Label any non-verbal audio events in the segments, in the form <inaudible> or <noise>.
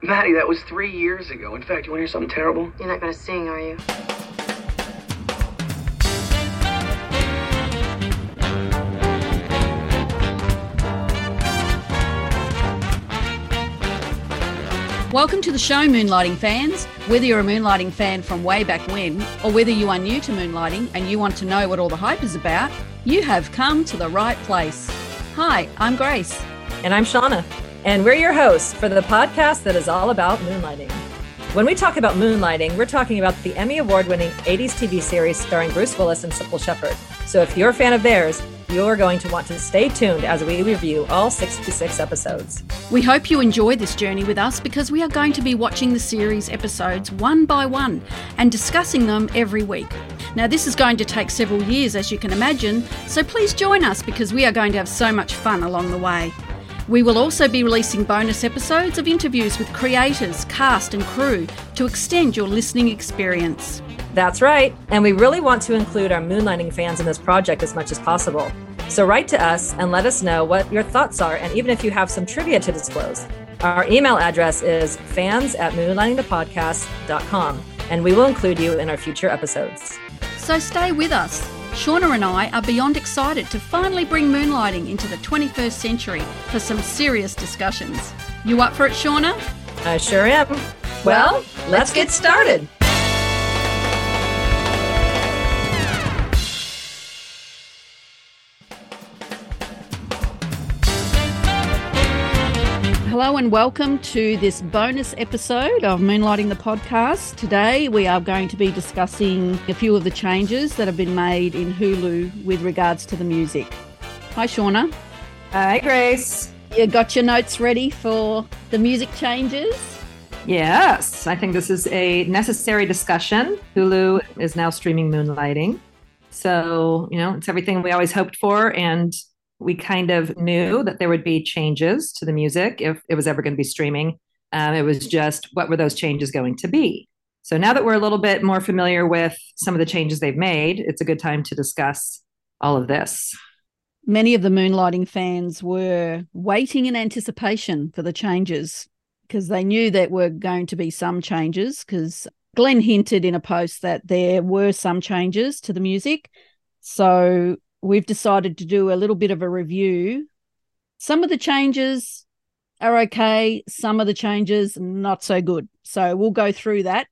Maddie, that was three years ago. In fact, you want to hear something terrible? You're not going to sing, are you? Welcome to the show, Moonlighting fans. Whether you're a moonlighting fan from way back when, or whether you are new to moonlighting and you want to know what all the hype is about, you have come to the right place. Hi, I'm Grace. And I'm Shawna. And we're your hosts for the podcast that is all about moonlighting. When we talk about moonlighting, we're talking about the Emmy Award winning 80s TV series starring Bruce Willis and Cybill Shepherd. So if you're a fan of theirs, you're going to want to stay tuned as we review all 66 episodes. We hope you enjoy this journey with us because we are going to be watching the series episodes one by one and discussing them every week. Now, this is going to take several years, as you can imagine, so please join us because we are going to have so much fun along the way. We will also be releasing bonus episodes of interviews with creators, cast, and crew to extend your listening experience. That's right, and we really want to include our moonlighting fans in this project as much as possible. So write to us and let us know what your thoughts are, and even if you have some trivia to disclose. Our email address is fans at moonlightingthepodcast.com, and we will include you in our future episodes. So stay with us. Shawna and I are beyond excited to finally bring moonlighting into the 21st century for some serious discussions. You up for it, Shawna? I sure am. Well, let's get started. Hello and welcome to this bonus episode of Moonlighting the Podcast. Today we are going to be discussing a few of the changes that have been made in Hulu with regards to the music. Hi, Shawna. Hi, Grace. You got your notes ready for the music changes? Yes, I think this is a necessary discussion. Hulu is now streaming Moonlighting. So, you know, it's everything we always hoped for. And we kind of knew that there would be changes to the music if it was ever going to be streaming. Um, it was just what were those changes going to be? So now that we're a little bit more familiar with some of the changes they've made, it's a good time to discuss all of this. Many of the Moonlighting fans were waiting in anticipation for the changes because they knew that were going to be some changes because Glenn hinted in a post that there were some changes to the music. So we've decided to do a little bit of a review. Some of the changes are okay, some of the changes not so good. So we'll go through that.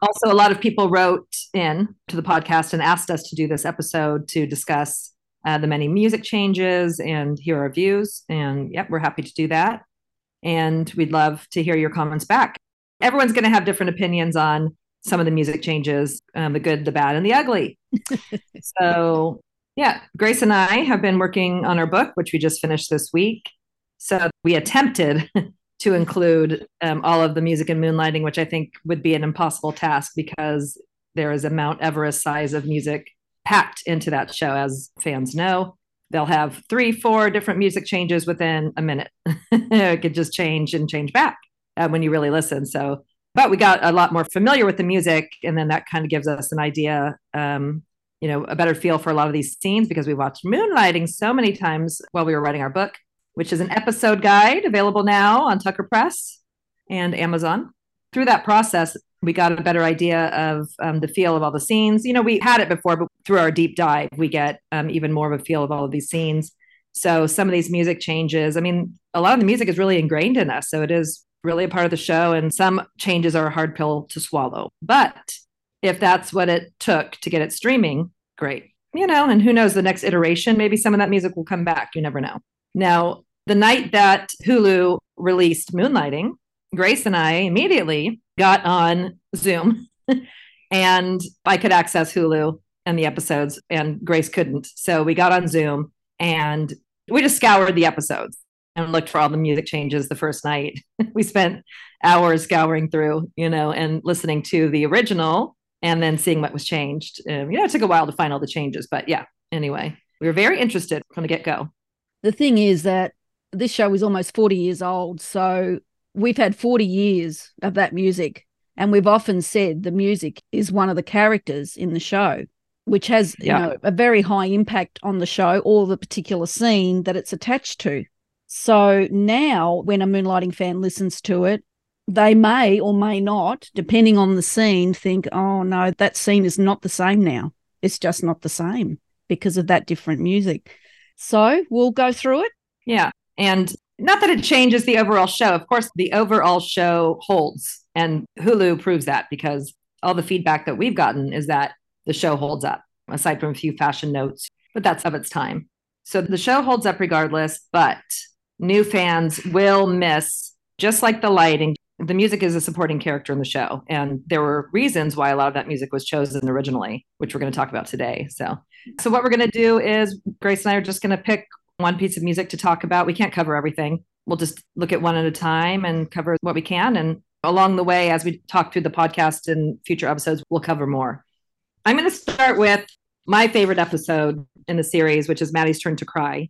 Also, a lot of people wrote in to the podcast and asked us to do this episode to discuss uh, the many music changes and hear our views. And yep, we're happy to do that. And we'd love to hear your comments back. Everyone's going to have different opinions on some of the music changes um, the good, the bad, and the ugly. <laughs> so yeah, Grace and I have been working on our book, which we just finished this week. So we attempted <laughs> to include um, all of the music and moonlighting, which I think would be an impossible task because there is a Mount Everest size of music packed into that show, as fans know. They'll have three, four different music changes within a minute. <laughs> it could just change and change back uh, when you really listen. So, but we got a lot more familiar with the music, and then that kind of gives us an idea um, you know a better feel for a lot of these scenes because we watched moonlighting so many times while we were writing our book which is an episode guide available now on tucker press and amazon. Through that process we got a better idea of um, the feel of all the scenes. You know we had it before but through our deep dive we get um, even more of a feel of all of these scenes. So some of these music changes i mean a lot of the music is really ingrained in us so it is really a part of the show and some changes are a hard pill to swallow. But if that's what it took to get it streaming, great. You know, and who knows the next iteration, maybe some of that music will come back. You never know. Now, the night that Hulu released Moonlighting, Grace and I immediately got on Zoom <laughs> and I could access Hulu and the episodes, and Grace couldn't. So we got on Zoom and we just scoured the episodes and looked for all the music changes the first night. <laughs> we spent hours scouring through, you know, and listening to the original and then seeing what was changed. Um, you know, it took a while to find all the changes, but yeah, anyway, we were very interested from the get go. The thing is that this show is almost 40 years old. So we've had 40 years of that music. And we've often said the music is one of the characters in the show, which has yeah. you know a very high impact on the show or the particular scene that it's attached to. So now when a moonlighting fan listens to it, they may or may not, depending on the scene, think, oh no, that scene is not the same now. It's just not the same because of that different music. So we'll go through it. Yeah. And not that it changes the overall show. Of course, the overall show holds. And Hulu proves that because all the feedback that we've gotten is that the show holds up, aside from a few fashion notes, but that's of its time. So the show holds up regardless, but new fans will miss, just like the lighting, the music is a supporting character in the show. And there were reasons why a lot of that music was chosen originally, which we're going to talk about today. So, so what we're going to do is Grace and I are just going to pick one piece of music to talk about. We can't cover everything. We'll just look at one at a time and cover what we can. And along the way, as we talk through the podcast and future episodes, we'll cover more. I'm going to start with my favorite episode in the series, which is Maddie's Turn to Cry.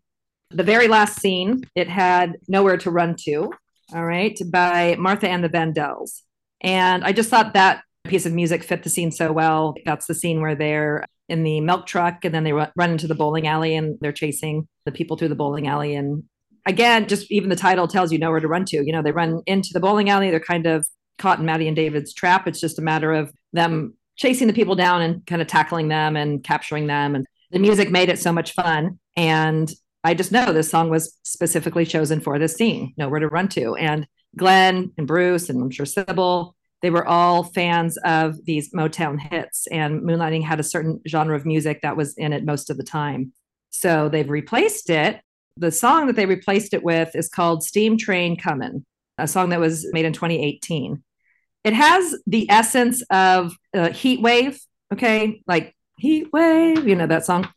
The very last scene, it had Nowhere to Run to all right, by Martha and the Vandellas. And I just thought that piece of music fit the scene so well. That's the scene where they're in the milk truck and then they run into the bowling alley and they're chasing the people through the bowling alley. And again, just even the title tells you nowhere to run to. You know, they run into the bowling alley, they're kind of caught in Maddie and David's trap. It's just a matter of them chasing the people down and kind of tackling them and capturing them. And the music made it so much fun. And I just know this song was specifically chosen for this scene, Nowhere to Run to. And Glenn and Bruce, and I'm sure Cybill, they were all fans of these Motown hits. And Moonlighting had a certain genre of music that was in it most of the time. So they've replaced it. The song that they replaced it with is called Steam Train Comin', a song that was made in 2018. It has the essence of Heat Wave, okay? Like Heat Wave, you know that song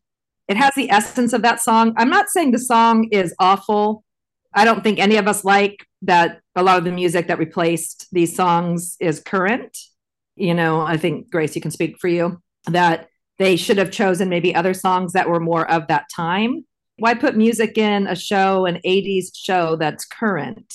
it has the essence of that song. I'm not saying the song is awful. I don't think any of us like that a lot of the music that replaced these songs is current. You know, I think Grace, you can speak for you that they should have chosen maybe other songs that were more of that time. Why put music in a show, an 80s show that's current?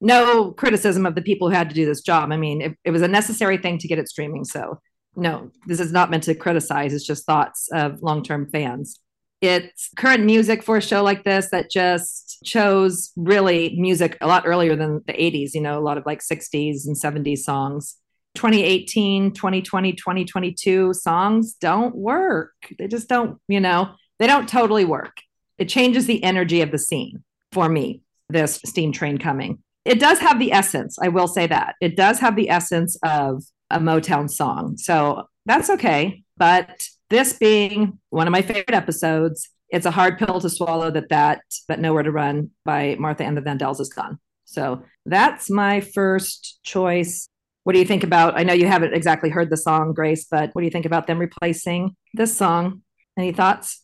No criticism of the people who had to do this job. I mean, it, it was a necessary thing to get it streaming. So, no, this is not meant to criticize. It's just thoughts of long term fans it's current music for a show like this that just chose really music a lot earlier than the 80s, you know, a lot of like 60s and 70s songs. 2018, 2020, 2022 songs don't work. They just don't, you know, they don't totally work. It changes the energy of the scene for me, this steam train coming. It does have the essence, I will say that. It does have the essence of a Motown song. So that's okay. But this being one of my favorite episodes, it's a hard pill to swallow that that that Nowhere to Run by Martha and the Vandellas is gone. So that's my first choice. What do you think about? I know you haven't exactly heard the song, Grace, but what do you think about them replacing this song? Any thoughts?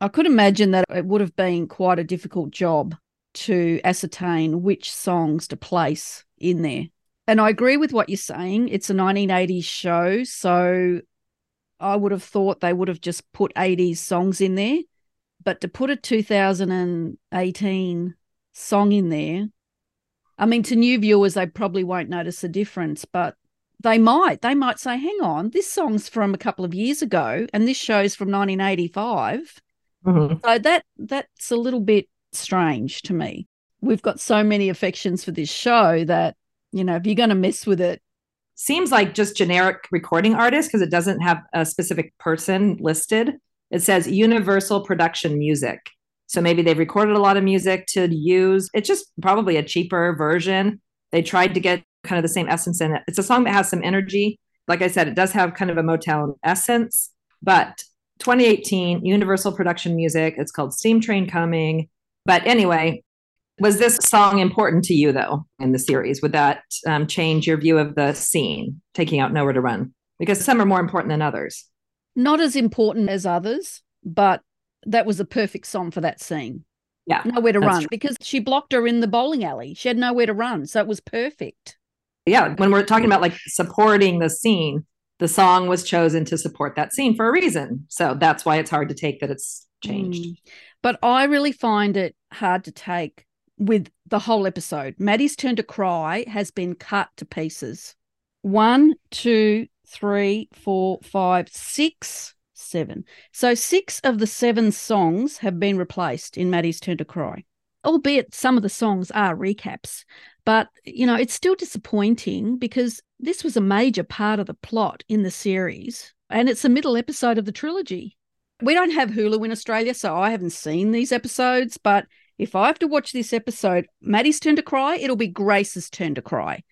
I could imagine that it would have been quite a difficult job to ascertain which songs to place in there. And I agree with what you're saying. It's a 1980s show. So I would have thought they would have just put 80s songs in there. But to put a 2018 song in there, I mean, to new viewers, they probably won't notice a difference, but they might. They might say, hang on, this song's from a couple of years ago and this show's from 1985. Mm-hmm. So that that's a little bit strange to me. We've got so many affections for this show that, you know, if you're going to mess with it, seems like just generic recording artist because it doesn't have a specific person listed. It says Universal Production Music. So maybe they've recorded a lot of music to use. It's just probably a cheaper version. They tried to get kind of the same essence in it. It's a song that has some energy. Like I said, it does have kind of a Motown essence, but 2018 Universal Production Music. It's called Steam Train Coming. But anyway, was this song important to you, though, in the series? Would that um, change your view of the scene, taking out Nowhere to Run? Because some are more important than others. Not as important as others, but that was a perfect song for that scene. Yeah. Nowhere to run true. because she blocked her in the bowling alley. She had nowhere to run. So it was perfect. Yeah. When we're talking about like supporting the scene, the song was chosen to support that scene for a reason. So that's why it's hard to take that it's changed. Mm. But I really find it hard to take with the whole episode. Maddie's turn to cry has been cut to pieces. One, two, three, four, five, six, seven. So six of the seven songs have been replaced in Maddie's turn to cry. albeit some of the songs are recaps. But, you know, it's still disappointing because this was a major part of the plot in the series and it's the middle episode of the trilogy. We don't have Hulu in Australia, so I haven't seen these episodes. But if I have to watch this episode, Maddie's turn to cry, it'll be Grace's turn to cry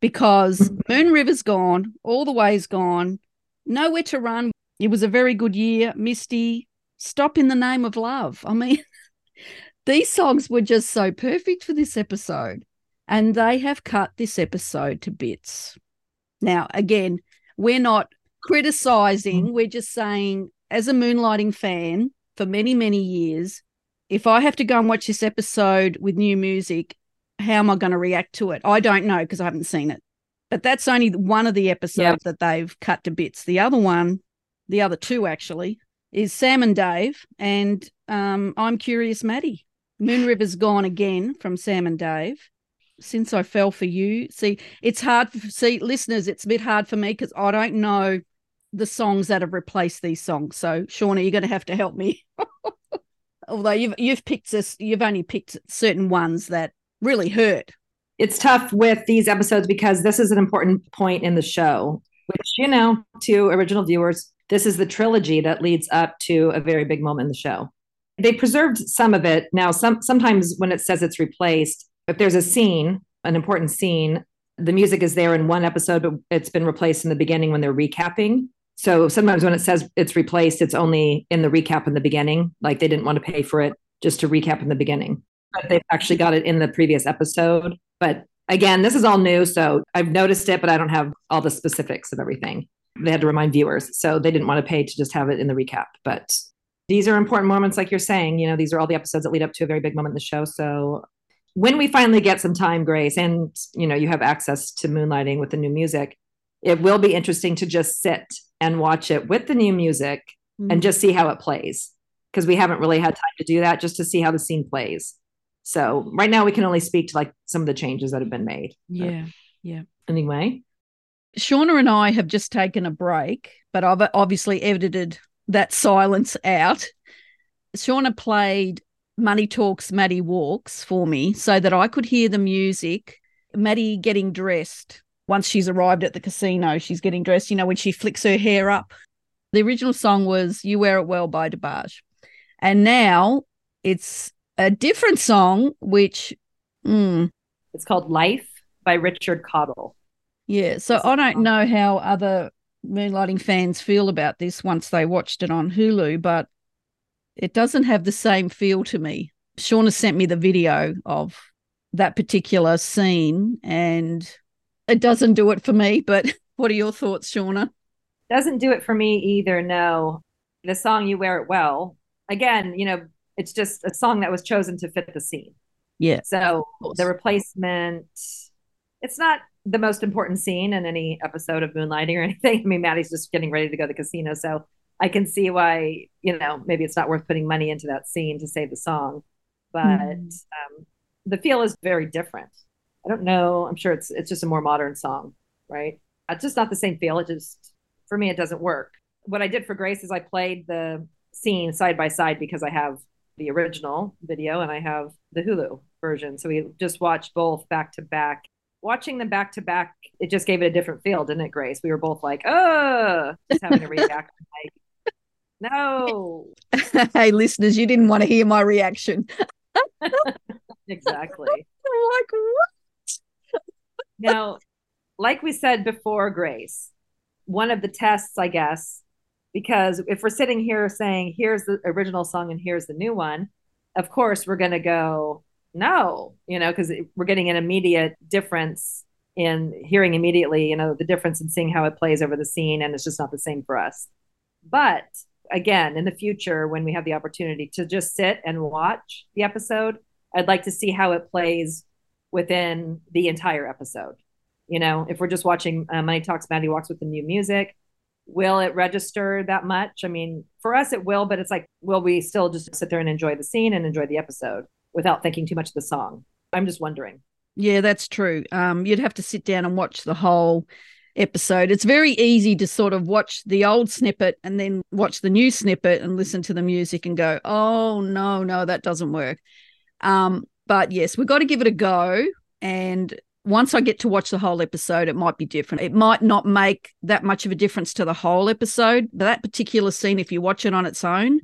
because mm-hmm. Moon River's gone, all the way's gone, nowhere to run. It was a very good year. Misty, stop in the name of love. I mean, <laughs> these songs were just so perfect for this episode, and they have cut this episode to bits. Now, again, we're not criticizing, mm-hmm. we're just saying, as a moonlighting fan for many, many years, if I have to go and watch this episode with new music, how am I going to react to it? I don't know because I haven't seen it. But that's only one of the episodes yep. that they've cut to bits. The other one, the other two actually, is Sam and Dave, and um, I'm Curious Maddie. Moon River's gone again from Sam and Dave. Since I fell for you, see, it's hard. For, see, listeners, it's a bit hard for me because I don't know the songs that have replaced these songs. So, Shawna, you're going to have to help me. <laughs> Although you've you've picked this, you've only picked certain ones that really hurt. It's tough with these episodes because this is an important point in the show, which, you know, to original viewers, this is the trilogy that leads up to a very big moment in the show. They preserved some of it. Now, some sometimes when it says it's replaced, if there's a scene, an important scene, the music is there in one episode, but it's been replaced in the beginning when they're recapping. So sometimes when it says it's replaced, it's only in the recap in the beginning. Like they didn't want to pay for it just to recap in the beginning but they've actually got it in the previous episode. But again, this is all new. So I've noticed it, but I don't have all the specifics of everything. They had to remind viewers. So they didn't want to pay to just have it in the recap. But these are important moments, like you're saying. You know, these are all the episodes that lead up to a very big moment in the show. So when we finally get some time, Grace, and you know, you have access to moonlighting with the new music, it will be interesting to just sit and watch it with the new music mm-hmm. and just see how it plays. Because we haven't really had time to do that, just to see how the scene plays. So right now we can only speak to like some of the changes that have been made. Yeah. But yeah. Anyway. Shawna and I have just taken a break, but I've obviously edited that silence out. Shawna played Money Talks, Maddie Walks for me so that I could hear the music, Maddie getting dressed. Once she's arrived at the casino, she's getting dressed, you know, when she flicks her hair up. The original song was You Wear It Well by DeBarge. And now it's a different song, which mm, it's called Life by Richard Cottle. Yeah. So I don't know how other Moonlighting fans feel about this once they watched it on Hulu, but it doesn't have the same feel to me. Shawna sent me the video of that particular scene and it doesn't do it for me. But <laughs> what are your thoughts, Shawna? Doesn't do it for me either. No. The song You Wear It Well, again, you know, it's just a song that was chosen to fit the scene. Yeah. So the replacement, it's not the most important scene in any episode of Moonlighting or <laughs> anything. I mean, Maddie's just getting ready to go to the casino, so I can see why you know maybe it's not worth putting money into that scene to save the song, but mm. um, the feel is very different. I don't know. I'm sure it's it's just a more modern song, right? It's just not the same feel. It just for me, it doesn't work. What I did for Grace is I played the scene side by side because I have the original video and I have the Hulu version. So we just watched both back to back. Watching them back to back, it just gave it a different feel, didn't it, Grace? We were both like, oh, just having a reaction. <laughs> like, no. <laughs> hey, listeners, you didn't want to hear my reaction. <laughs> exactly. like, what? Now, like we said before, Grace, one of the tests, I guess, because if we're sitting here saying here's the original song and here's the new one of course we're going to go no you know because we're getting an immediate difference in hearing immediately you know the difference in seeing how it plays over the scene and it's just not the same for us. But again in the future when we have the opportunity to just sit and watch the episode i'd like to see how it plays within the entire episode you know if we're just watching uh, money talks maddie walks with the new music will it register that much? I mean, for us, it will, but it's like, will we still just sit there and enjoy the scene and enjoy the episode without thinking too much of the song? I'm just wondering. Yeah, that's true. Um, you'd have to sit down and watch the whole episode. It's very easy to sort of watch the old snippet and then watch the new snippet and listen to the music and go, oh, no, no, that doesn't work. Um, But yes, we've got to give it a go. And once I get to watch the whole episode, it might be different. It might not make that much of a difference to the whole episode. But that particular scene, if you watch it on its own,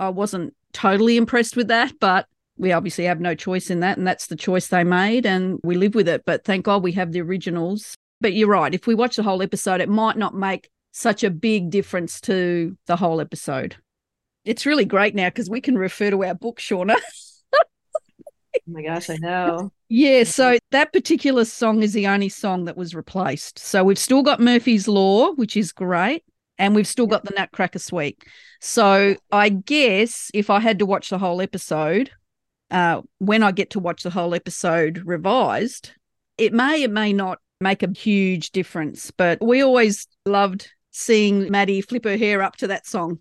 I wasn't totally impressed with that. But we obviously have no choice in that. And that's the choice they made. And we live with it. But thank God we have the originals. But you're right. If we watch the whole episode, it might not make such a big difference to the whole episode. It's really great now because we can refer to our book, Shawna. <laughs> Oh my gosh, I know. Yeah, so that particular song is the only song that was replaced. So we've still got Murphy's Law, which is great, and we've still got the Nutcracker Suite. So I guess if I had to watch the whole episode, uh, when I get to watch the whole episode revised, it may or may not make a huge difference. But we always loved seeing Maddie flip her hair up to that song.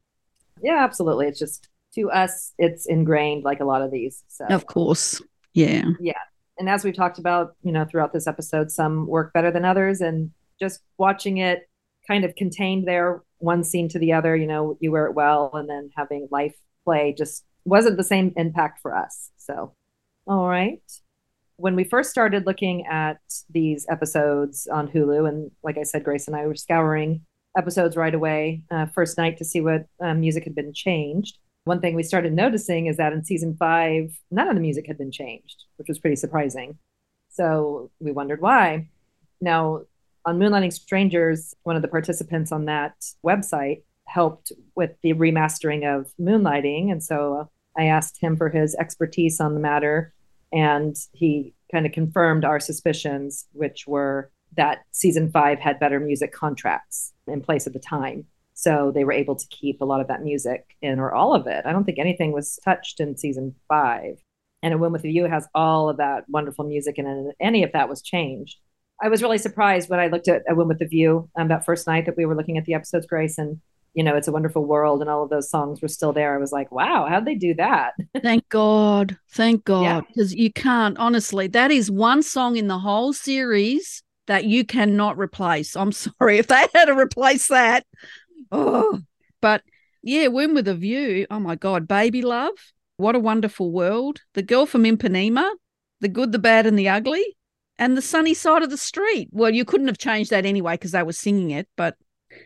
Yeah, absolutely. It's just to us, it's ingrained like a lot of these. So Of course. Yeah. yeah. And as we've talked about, you know, throughout this episode, some work better than others. And just watching it kind of contained there, one scene to the other, you know, you wear it well, and then having life play just wasn't the same impact for us. So, all right. When we first started looking at these episodes on Hulu, and like I said, Grace and I were scouring episodes right away, uh, first night to see what um, music had been changed. One thing we started noticing is that in season five, none of the music had been changed, which was pretty surprising. So we wondered why. Now, on Moonlighting Strangers, one of the participants on that website helped with the remastering of Moonlighting. And so I asked him for his expertise on the matter. And he kind of confirmed our suspicions, which were that season five had better music contracts in place at the time. So they were able to keep a lot of that music in, or all of it. I don't think anything was touched in season five. And A Womb with a View has all of that wonderful music, and any of that was changed. I was really surprised when I looked at A Womb with a View um, that first night that we were looking at the episodes, Grace, and you know, It's a Wonderful World, and all of those songs were still there. I was like, wow, how'd they do that? <laughs> Thank God. Thank God. Because yeah. you can't, honestly, that is one song in the whole series that you cannot replace. I'm <laughs> sorry. If they had to replace that, oh, but yeah, Womb with a View. Oh my God. Baby Love. What a Wonderful World. The Girl from Ipanema. The Good, the Bad, and the Ugly. And the sunny side of the street. Well, you couldn't have changed that anyway because they were singing it, but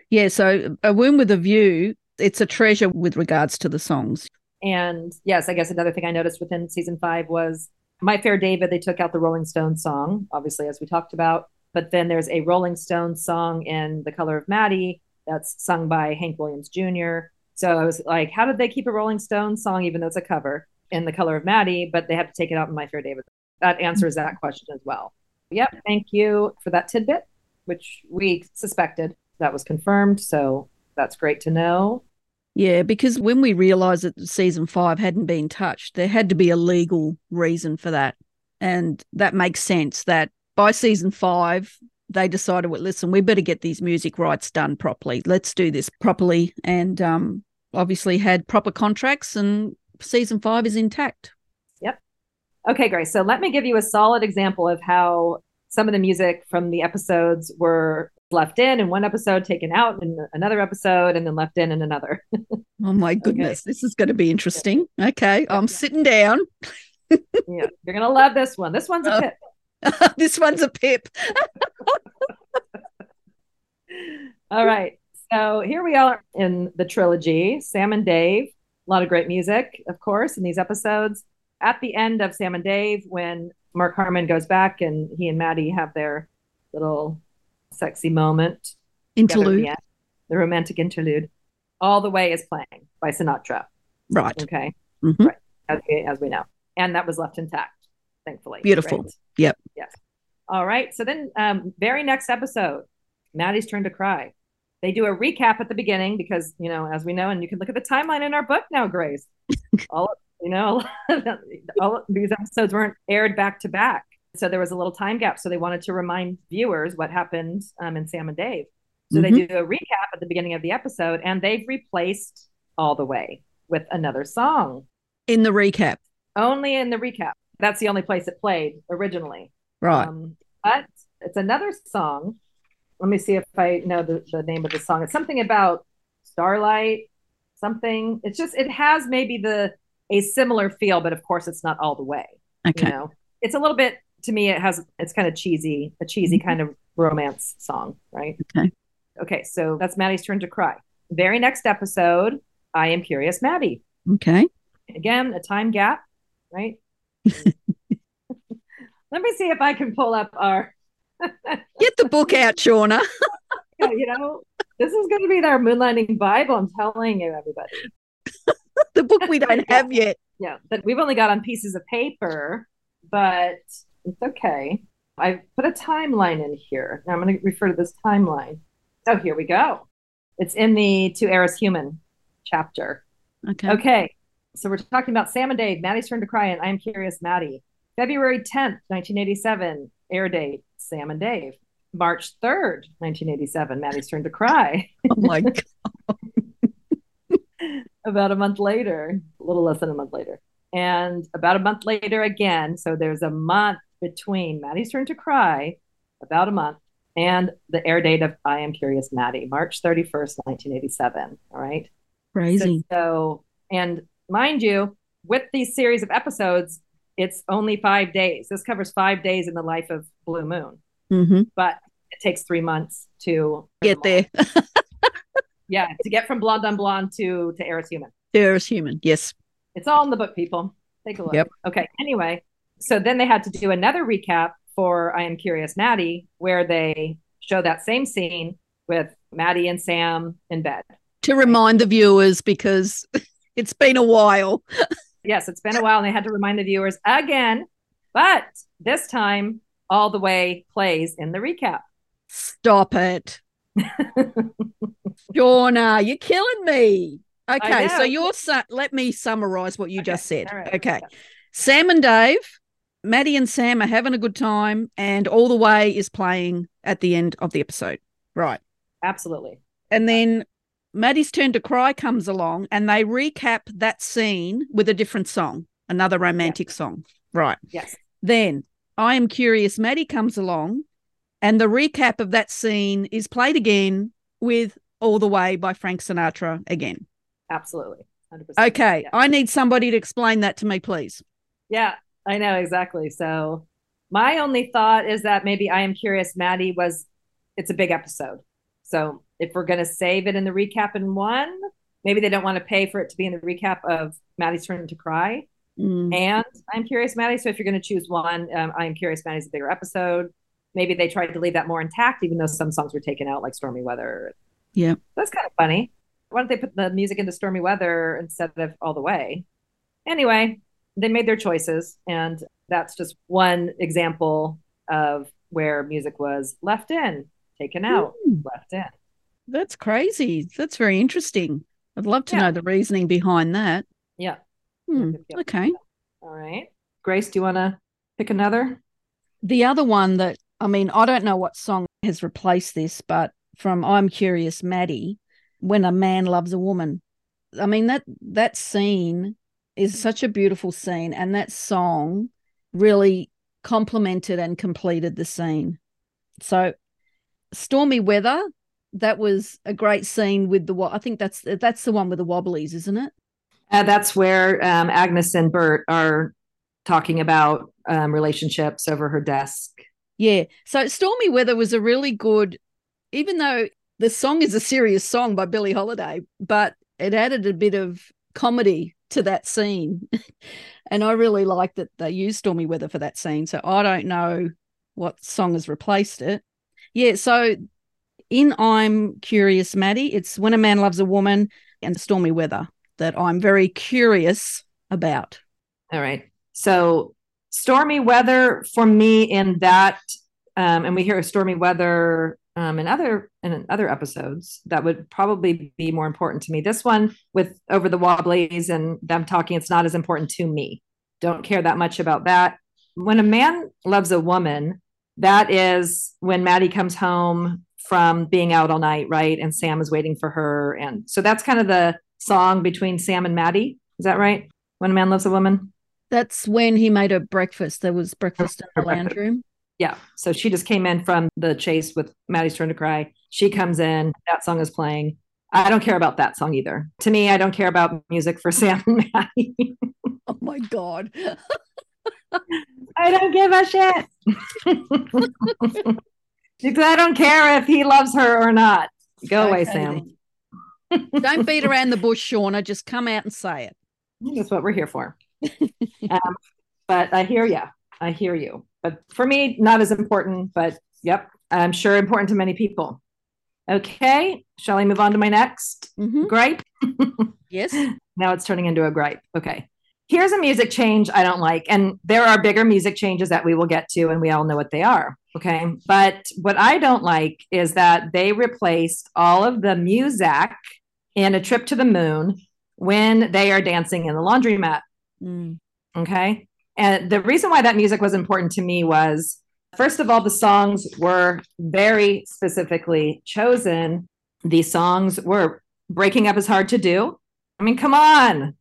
yeah, so A Womb with a View, it's a treasure with regards to the songs. And yes, I guess another thing I noticed within season five was My Fair David, they took out the Rolling Stones song, obviously, as we talked about. But then there's a Rolling Stones song in The Color of Maddie that's sung by Hank Williams Jr. So I was like, how did they keep a Rolling Stones song, even though it's a cover in The Color of Maddie, but they had to take it out in My Fair David? That answers that question as well. Yep. Thank you for that tidbit, which we suspected that was confirmed. So that's great to know. Yeah, because when we realized that season five hadn't been touched, there had to be a legal reason for that. And that makes sense that by season five, they decided, well, listen, we better get these music rights done properly. Let's do this properly. And um, obviously had proper contracts, and season five is intact. Yep. Okay, Grace. So let me give you a solid example of how some of the music from the episodes were left in in one episode, taken out in another episode, and then left in in another. <laughs> oh my goodness, okay. this is going to be interesting. Okay, I'm sitting down. <laughs> yeah, you're gonna love this one. This one's a oh. <laughs> this one's a pip. <laughs> All right, so here we are in the trilogy. Sam and Dave. A lot of great music, of course, in these episodes. At the end of Sam and Dave, when Mark Harmon goes back and he and Maddie have their little sexy moment. Interlude. The, the, romantic interlude. All the Way is playing by Sinatra. Right. Okay. Mm-hmm. Right. As we, as we know. And that was left intact, thankfully. Beautiful. Right? Yep. Yes. All right. So then, um, very next episode, Maddie's turn to cry. They do a recap at the beginning because, you know, as we know, and you can look at the timeline in our book now, Grace. <laughs> all you know, <laughs> all these episodes weren't aired back to back. So there was a little time gap. So they wanted to remind viewers what happened um, in Sam and Dave. So mm-hmm. they do a recap at the beginning of the episode, and they've replaced All the Way with another song. In the recap? Only in the recap. That's the only place it played originally. Right. Um, but it's another song. Let me see if I know the, the name of the song. It's something about starlight, something. It's just, it has maybe the a similar feel, but of course it's not all the way. Okay. You know, it's a little bit to me. It has it's kind of cheesy, a cheesy Mhm. kind of romance song, right? Okay. Okay, so that's Maddie's turn to cry. Very next episode, I am curious, Maddie. Okay. Again, a time gap, right? <laughs> Let me see if I can pull up our. <laughs> Get the book out, Shawna. <laughs> you know, this is going to be our moonlighting Bible. I'm telling you, everybody. the book we don't have yet. Yeah, that we've only got on pieces of paper, but it's okay. I put a timeline in here. Now I'm going to refer to this timeline. Oh, here we go. It's in the To Heir Is Human chapter. Okay. Okay, so we're talking about Sam and Dave, Maddie's Turn to Cry, and I'm Curious Maddie. February 10th, 1987, air date, Sam and Dave. March 3rd, 1987, Maddie's Turn to Cry. Oh my god. <laughs> about a month later, a little less than a month later. And about a month later again. So there's a month between Maddie's Turn to Cry, about a month, and the air date of I Am Curious Maddie, March 31st, 1987. All right. Crazy. So, so, and mind you, with these series of episodes, it's only five days. This covers five days in the life of Blue Moon, hmm but it takes three months to Get there. <laughs> Yeah, to get from Blonde on Blonde to to Heir Is Human. is human. Yes. It's all in the book, people. Take a look. Yep. Okay. Anyway, so then they had to do another recap for I Am Curious Maddie, where they show that same scene with Maddie and Sam in bed. To remind the viewers because it's been a while. Yes, it's been a while, and they had to remind the viewers again, but this time all the way plays in the recap. Stop it. <laughs> Shawna, you're killing me. Okay, so you're su- let me summarize what you Okay, just said. right. Okay. Sam and Dave, Maddie and Sam are having a good time, and All the Way is playing at the end of the episode. Right. Absolutely. And then Maddie's turn to cry comes along and they recap that scene with a different song, another romantic song. Right. Yes. Then I am curious, Maddie comes along and the recap of that scene is played again with All the Way by Frank Sinatra again. Absolutely. 100%. Okay. Yeah. I need somebody to explain that to me, please. Yeah, I know exactly. So my only thought is that maybe I am curious Maddie was it's a big episode. So if we're gonna save it in the recap in one, maybe they don't want to pay for it to be in the recap of Maddie's turn to cry Mm, and I'm curious Maddie. So if you're gonna choose one, um, I am curious Maddie's a bigger episode. Maybe they tried to leave that more intact, even though some songs were taken out, like Stormy Weather. Yeah. That's kind of funny. Why don't they put the music into Stormy Weather instead of All the Way? Anyway, they made their choices, and that's just one example of where music was left in, taken out, Mm. left in. That's crazy. That's very interesting. I'd love to Yeah. know the reasoning behind that. Yeah. Hmm, Yep, yep. Okay. All right. Grace, do you want to pick another? The other one that, I mean, I don't know what song has replaced this, but from I'm Curious Maddie, When a Man Loves a Woman. I mean, that that scene is such a beautiful scene, and that song really complemented and completed the scene. So, Stormy Weather, that was a great scene with the, I think that's that's the one with the Wobblies, isn't it? Uh, that's where um, Agnes and Bert are talking about um, relationships over her desk. Yeah. So Stormy Weather was a really good, even though the song is a serious song by Billie Holiday, but it added a bit of comedy to that scene. <laughs> and I really like that they used Stormy Weather for that scene. So I don't know what song has replaced it. Yeah. So in I'm Curious, Maddie, it's When a Man Loves a Woman and Stormy Weather that I'm very curious about. All right. So stormy weather for me in that, um, and we hear stormy weather um, in other in other episodes that would probably be more important to me. This one with over the wobblies and them talking, it's not as important to me. Don't care that much about that. When a man loves a woman, that is when Maddie comes home from being out all night, right? And Sam is waiting for her, and so that's kind of the song between Sam and Maddie. Is that right? When a man loves a woman. That's when he made her breakfast. There was breakfast in the lounge room. Yeah. So she just came in from the chase with Maddie's Turn to Cry. She comes in, that song is playing. I don't care about that song either. To me, I don't care about music for <laughs> Sam and Maddie. Oh my God. <laughs> I don't give a shit. because I don't care if he loves her or not. Go away, Sam. Don't beat around the bush, Shawna. Just come out and say it. That's what we're here for. <laughs> um, but I hear you. I hear you. But for me, not as important, but yep, I'm sure important to many people. Okay, shall I move on to my next Mhm. gripe? <laughs> Yes. Now it's turning into a gripe. Okay. Here's a music change I don't like. And there are bigger music changes that we will get to, and we all know what they are. Okay. But what I don't like is that they replaced all of the music in A Trip to the Moon when they are dancing in the laundromat. Mm. Okay. And the reason why that music was important to me was first of all, the songs were very specifically chosen. These songs were Breaking Up is Hard to Do. I mean, come on.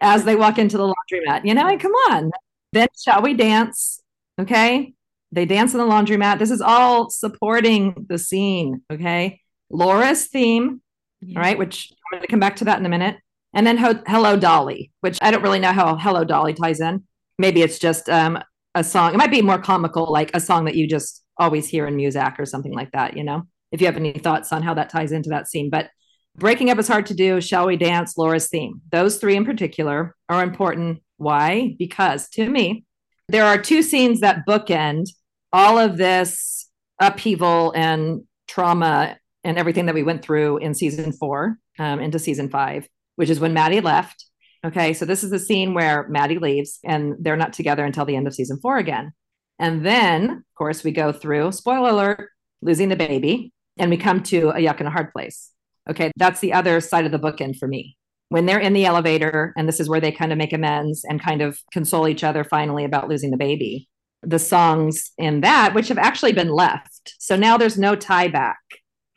As they walk into the laundromat, you know, and come on. Then Shall We Dance? Okay. They dance in the laundromat. This is all supporting the scene. Okay. Laura's theme, Yeah. all right, which I'm going to come back to that in a minute. And then Ho- Hello Dolly, which I don't really know how Hello Dolly ties in. Maybe it's just um, a song. It might be more comical, like a song that you just always hear in music or something like that, you know, if you have any thoughts on how that ties into that scene. But Breaking Up is Hard to Do, Shall We Dance, Laura's theme. Those three in particular are important. Why? Because to me, there are two scenes that bookend all of this upheaval and trauma and everything that we went through in season four um, into season five, which is when Maddie left. Okay, so this is the scene where Maddie leaves and they're not together until the end of season four again. And then, of course, we go through, spoiler alert, losing the baby, and we come to a yuk and a hard place. Okay, that's the other side of the bookend for me. When they're in the elevator, and this is where they kind of make amends and kind of console each other finally about losing the baby. The songs in that, which have actually been left. So now there's no tie back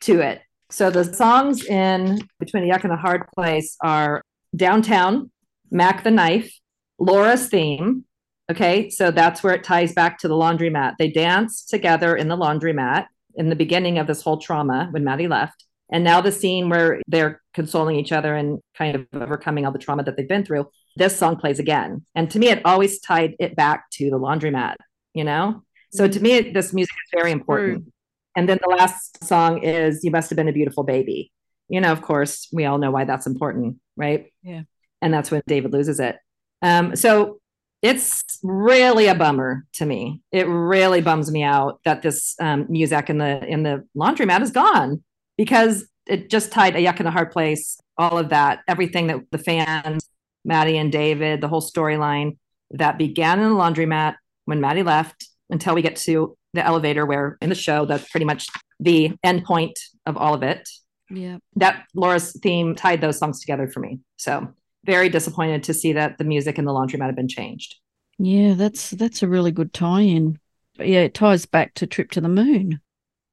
to it. So the songs in Between a Yuk and a Hard Place are Downtown, Mac the Knife, Laura's theme. Okay, so that's where it ties back to the laundromat. They danced together in the laundromat in the beginning of this whole trauma when Maddie left. And now the scene where they're consoling each other and kind of overcoming all the trauma that they've been through, this song plays again. And to me, it always tied it back to the laundromat, you know? So to me, this music is very important. And then the last song is You Must Have Been a Beautiful Baby. You know, of course, we all know why that's important, right? Yeah. And that's when David loses it. Um, so it's really a bummer to me. It really bums me out that this um, music in the in the laundromat is gone because it just tied a yuk in a hard place. All of that, everything that the fans, Maddie and David, the whole storyline that began in the laundromat when Maddie left until we get to the elevator, where in the show that's pretty much the end point of all of it. Yeah. That Laura's theme tied those songs together for me. So very disappointed to see that the music in the laundromat had been changed. Yeah, that's that's a really good tie-in. Yeah, it ties back to Trip to the Moon.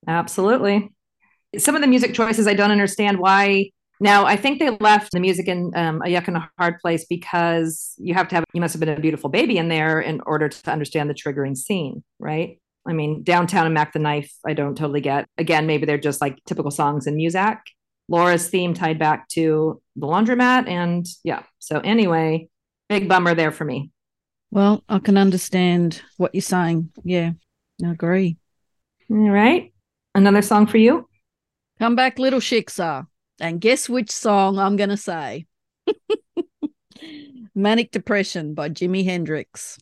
Absolutely. Some of the music choices I don't understand why. Now, I think they left the music in um, A Yuk and a Hard Place because you have to have, you must have been a beautiful baby in there in order to understand the triggering scene, right? I mean, Downtown and Mac the Knife, I don't totally get. Again, maybe they're just like typical songs in music. Laura's theme tied back to the laundromat. And yeah. So, anyway, big bummer there for me. Well, I can understand what you're saying. Yeah, I agree. All right. Another song for you. Come back, little Shiksa. And guess which song I'm going to say? <laughs> Manic Depression by Jimi Hendrix.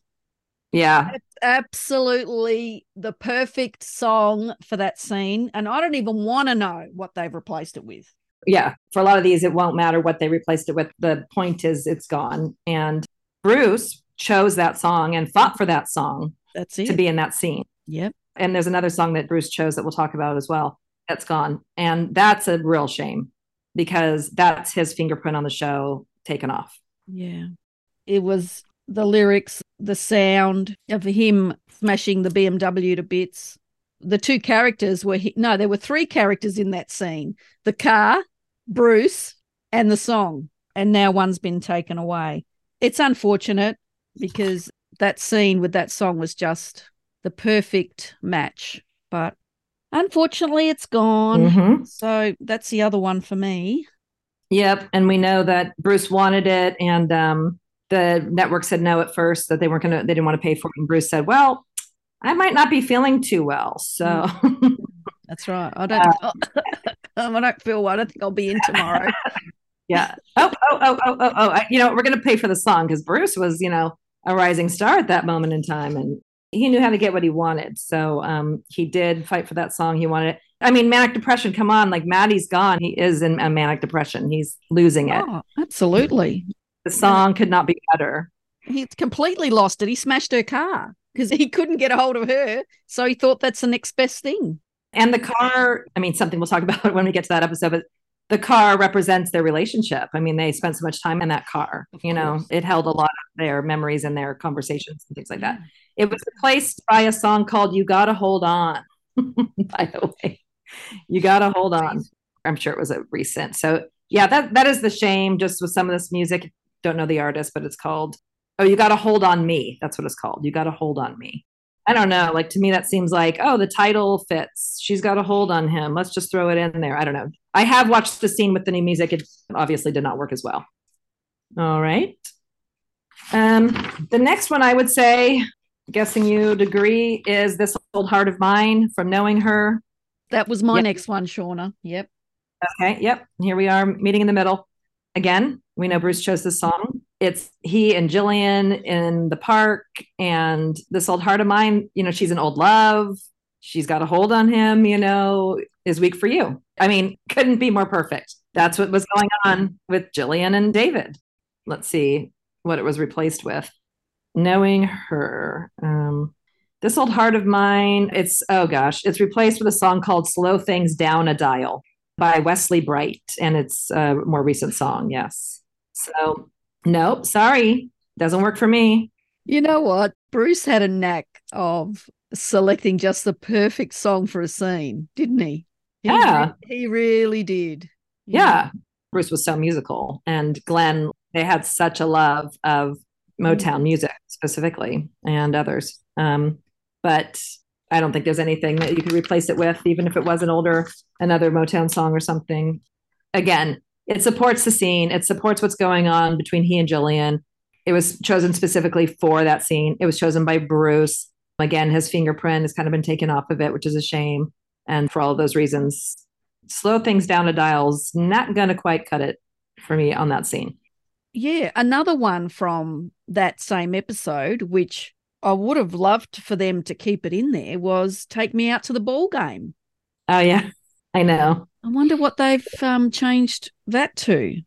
Yeah. Absolutely the perfect song for that scene. And I don't even want to know what they've replaced it with. yeah, for a lot of these, it won't matter what they replaced it with. The point is, it's gone. And Bruce chose that song and fought for that song That's it. to be in that scene. Yep. And there's another song that Bruce chose that we'll talk about as well. That's gone. And that's a real shame because that's his fingerprint on the show taken off. Yeah. It was the lyrics, the sound of him smashing the BMW to bits. The two characters were, he- no, there were three characters in that scene the car, Bruce, and the song. And now one's been taken away. It's unfortunate because that scene with that song was just the perfect match. But unfortunately, it's gone. Mhm. So that's the other one for me. Yep. And we know that Bruce wanted it. And um, The network said no at first, that they weren't going to, they didn't want to pay for it. And Bruce said, well, I might not be feeling too well. So mm. that's right. I don't, uh, <laughs> I don't feel well. I don't think I'll be in tomorrow. <laughs> yeah. Oh, oh, oh, oh, oh, oh. you know, we're going to pay for the song because Bruce was, you know, a rising star at that moment in time. And he knew how to get what he wanted. So um, he did fight for that song. He wanted it. I mean, manic depression, come on. Like Maddie's gone. He is in a manic depression. He's losing it. Oh, absolutely. The song could not be better. He's completely lost it. He smashed her car because he couldn't get a hold of her. So he thought that's the next best thing. And the car, I mean, something we'll talk <laughs> about when we get to that episode, but the car represents their relationship. I mean, they spent so much time in that car. You know, it held a lot of their memories and their conversations and things like that. It was replaced by a song called You Gotta Hold On, <laughs> by the way. You gotta hold on. I'm sure it was a recent. So yeah, that that is the shame just with some of this music. Don't know the artist, but it's called Oh, you gotta hold on me. That's what it's called. You gotta hold on me. I don't know. Like to me, that seems like, oh, the title fits. She's got a hold on him. Let's just throw it in there. I don't know. I have watched the scene with the new music. It obviously did not work as well. All right. Um, the next one I would say, guessing you'd agree, is This Old Heart of Mine from Knowing Her. That was my yep. next one, Shawna. Yep. Okay. Yep. Here we are meeting in the middle. Again, we know Bruce chose this song it's he and Jillian in the park and this old heart of mine, you know, she's an old love. She's got a hold on him, you know, is weak for you. I mean, couldn't be more perfect. That's what was going on with Jillian and David. Let's see what it was replaced with. Knowing her. Um, this old heart of mine, it's, oh gosh, it's replaced with a song called Slow Things Down a Dial by Wesley Bright. And it's a more recent song, yes. So Nope, sorry. Doesn't work for me. You know what? Bruce had a knack of selecting just the perfect song for a scene, didn't he? he yeah. Re- he really did. Yeah. Bruce was so musical. And Glenn, they had such a love of Motown music specifically and others. Um, but I don't think there's anything that you could replace it with, even if it was an older, another Motown song or something. Again, it supports the scene. It supports what's going on between he and Jillian. It was chosen specifically for that scene. It was chosen by Bruce. Again, his fingerprint has kind of been taken off of it, which is a shame. And for all those reasons, slow things down to dials, not going to quite cut it for me on that scene. Yeah. Another one from that same episode, which I would have loved for them to keep it in there, was Take Me Out to the Ball Game. Oh, yeah. I know. I wonder what they've um, changed that to.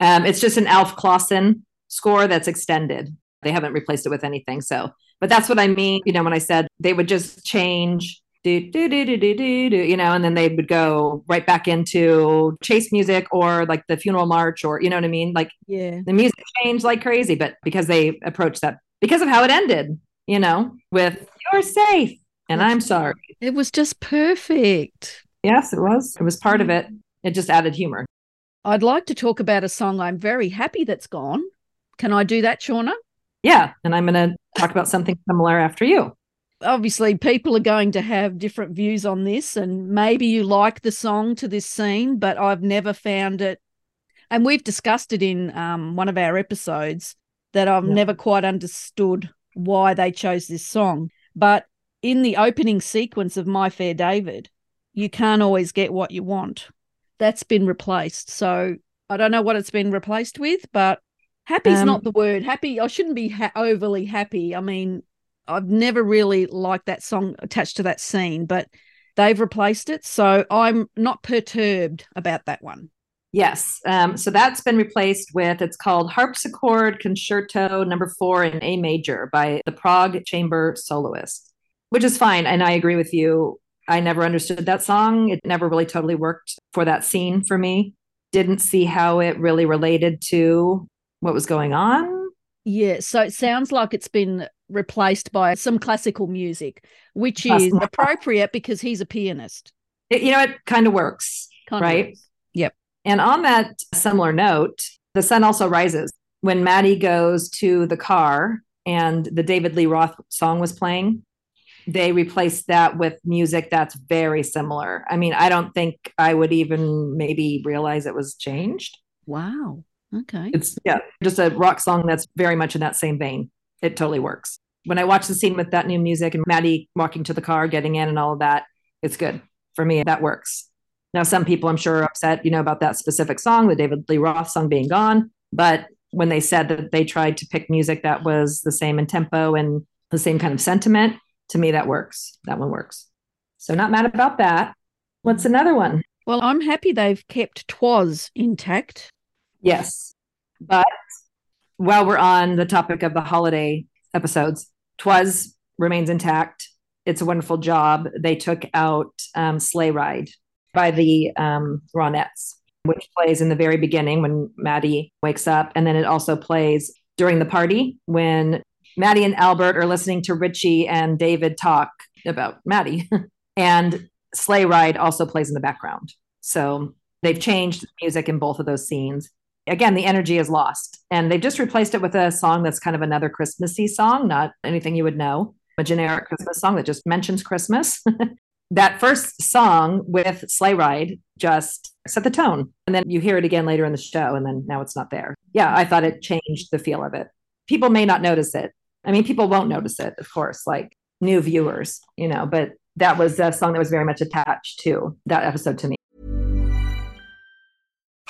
Um, it's just an Alf Clausen score that's extended. They haven't replaced it with anything. So, but that's what I mean. You know, when I said they would just change do do do do do do do, you know, and then they would go right back into chase music or like the funeral march or you know what I mean? Like, yeah, the music changed like crazy, but because they approached that because of how it ended, you know, with "You're safe" and "I'm sorry." It was just perfect. Yes, it was. It was part of mm. it. It just added humor. I'd like to talk about a song I'm very happy that's gone. Can I do that, Shawna? Yeah. And I'm going to talk about something similar after you. Obviously, people are going to have different views on this, and maybe you like the song to this scene, but I've never found it. And we've discussed it in um, one of our episodes that I've yeah. never quite understood why they chose this song. But in the opening sequence of My Fair David, you can't always get what you want. That's been replaced. So I don't know what it's been replaced with, but happy's um, not the word. Happy, I shouldn't be ha- overly happy. I mean, I've never really liked that song attached to that scene, but they've replaced it. So I'm not perturbed about that one. Yes. Um, so that's been replaced with it's called Harpsichord Concerto number four in A major by the Prague Chamber Soloist, which is fine. And I agree with you. I never understood that song. It never really totally worked for that scene for me. Didn't see how it really related to what was going on. Yeah, so it sounds like it's been replaced by some classical music, which is appropriate because he's a pianist. It, you know, it kind of works, kind right? Works. Yep. And on that similar note, the sun also rises when Maddie goes to the car and the David Lee Roth song was playing they replaced that with music that's very similar. I mean, I don't think I would even maybe realize it was changed. Wow. Okay. It's yeah, just a rock song that's very much in that same vein. It totally works. When I watch the scene with that new music and Maddie walking to the car, getting in and all of that, it's good. For me, that works. Now, some people I'm sure are upset, you know, about that specific song, the David Lee Roth song being gone. But when they said that they tried to pick music that was the same in tempo and the same kind of sentiment, to me that works. That one works. So not mad about that. What's another one? Well, I'm happy they've kept Twas intact. Yes. But while we're on the topic of the holiday episodes, Twas remains intact. It's a wonderful job. They took out um, Sleigh Ride by the um, Ronettes, which plays in the very beginning when Maddie wakes up. And then it also plays during the party when Maddie and Albert are listening to Richie and David talk about Maddie. <laughs> and Sleigh Ride also plays in the background. So they've changed music in both of those scenes. Again, the energy is lost. And they've just replaced it with a song that's kind of another Christmassy song, not anything you would know, a generic Christmas song that just mentions Christmas. <laughs> that first song with Sleigh Ride just set the tone. And then you hear it again later in the show, and then now it's not there. Yeah, I thought it changed the feel of it. People may not notice it. I mean, people won't notice it, of course, like new viewers, you know, but that was a song that was very much attached to that episode to me.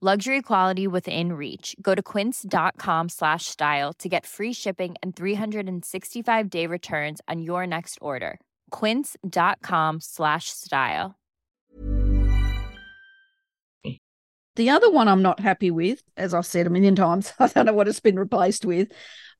luxury quality within reach go to quince.com slash style to get free shipping and 365 day returns on your next order quince.com slash style The other one I'm not happy with, as I've said a million times, <laughs> I don't know what it's been replaced with,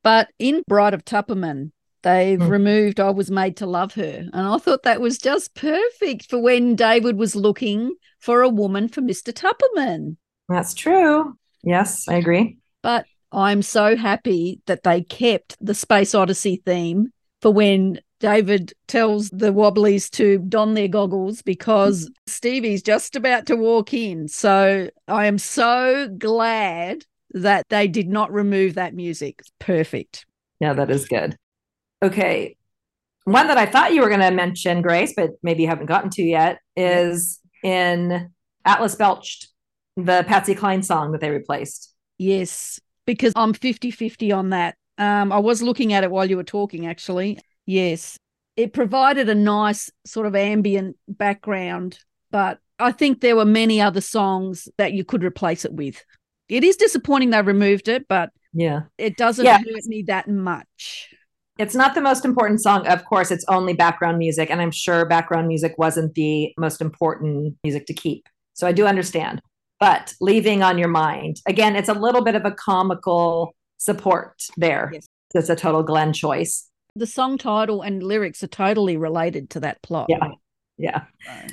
but in Bride of Tupperman, they've Mm. removed I Was Made to Love Her. And I thought that was just perfect for when David was looking for a woman for Mr. Tupperman. That's true. Yes, I agree. But I'm so happy that they kept the Space Odyssey theme for when David tells the Wobblies to don their goggles because Stevie's just about to walk in. So I am so glad that they did not remove that music. Perfect. Yeah, that is good. Okay. One that I thought you were going to mention, Grace, but maybe you haven't gotten to yet, is in Atlas Belched, the Patsy Cline song that they replaced. Yes, because I'm 50 50 on that. Um, I was looking at it while you were talking, actually. Yes, it provided a nice sort of ambient background, but I think there were many other songs that you could replace it with. It is disappointing they removed it, but Yeah. it doesn't Yeah. hurt me that much. It's not the most important song. Of course, it's only background music. And I'm sure background music wasn't the most important music to keep. So I do understand. But leaving on your mind, again, it's a little bit of a comical support there. Yes. It's a total Glenn choice. The song title and lyrics are totally related to that plot. Yeah. Yeah.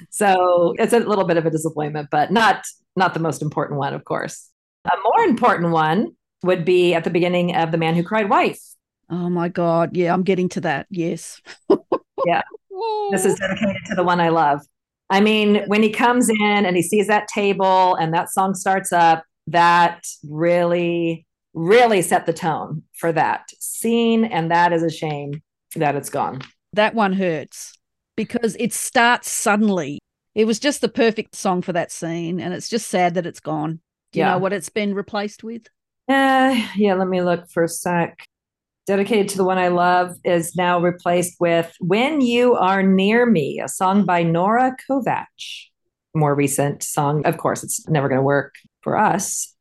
So it's a little bit of a disappointment, but not not the most important one, of course. A more important one would be at the beginning of The Man Who Cried Wife. Oh my God. Yeah, I'm getting to that. Yes. Yeah. <laughs> This is dedicated to the one I love. I mean, when he comes in and he sees that table and that song starts up, that really, really set the tone for that scene. And that is a shame that it's gone. that one hurts because it starts suddenly. It was just the perfect song for that scene, and it's just sad that it's gone. Do you Yeah. know what it's been replaced with? Uh, yeah, let me look for a sec. Dedicated to the one I love is now replaced with When You Are Near Me, a song by Nora Kovac. More recent song. Of course, it's never going to work for us.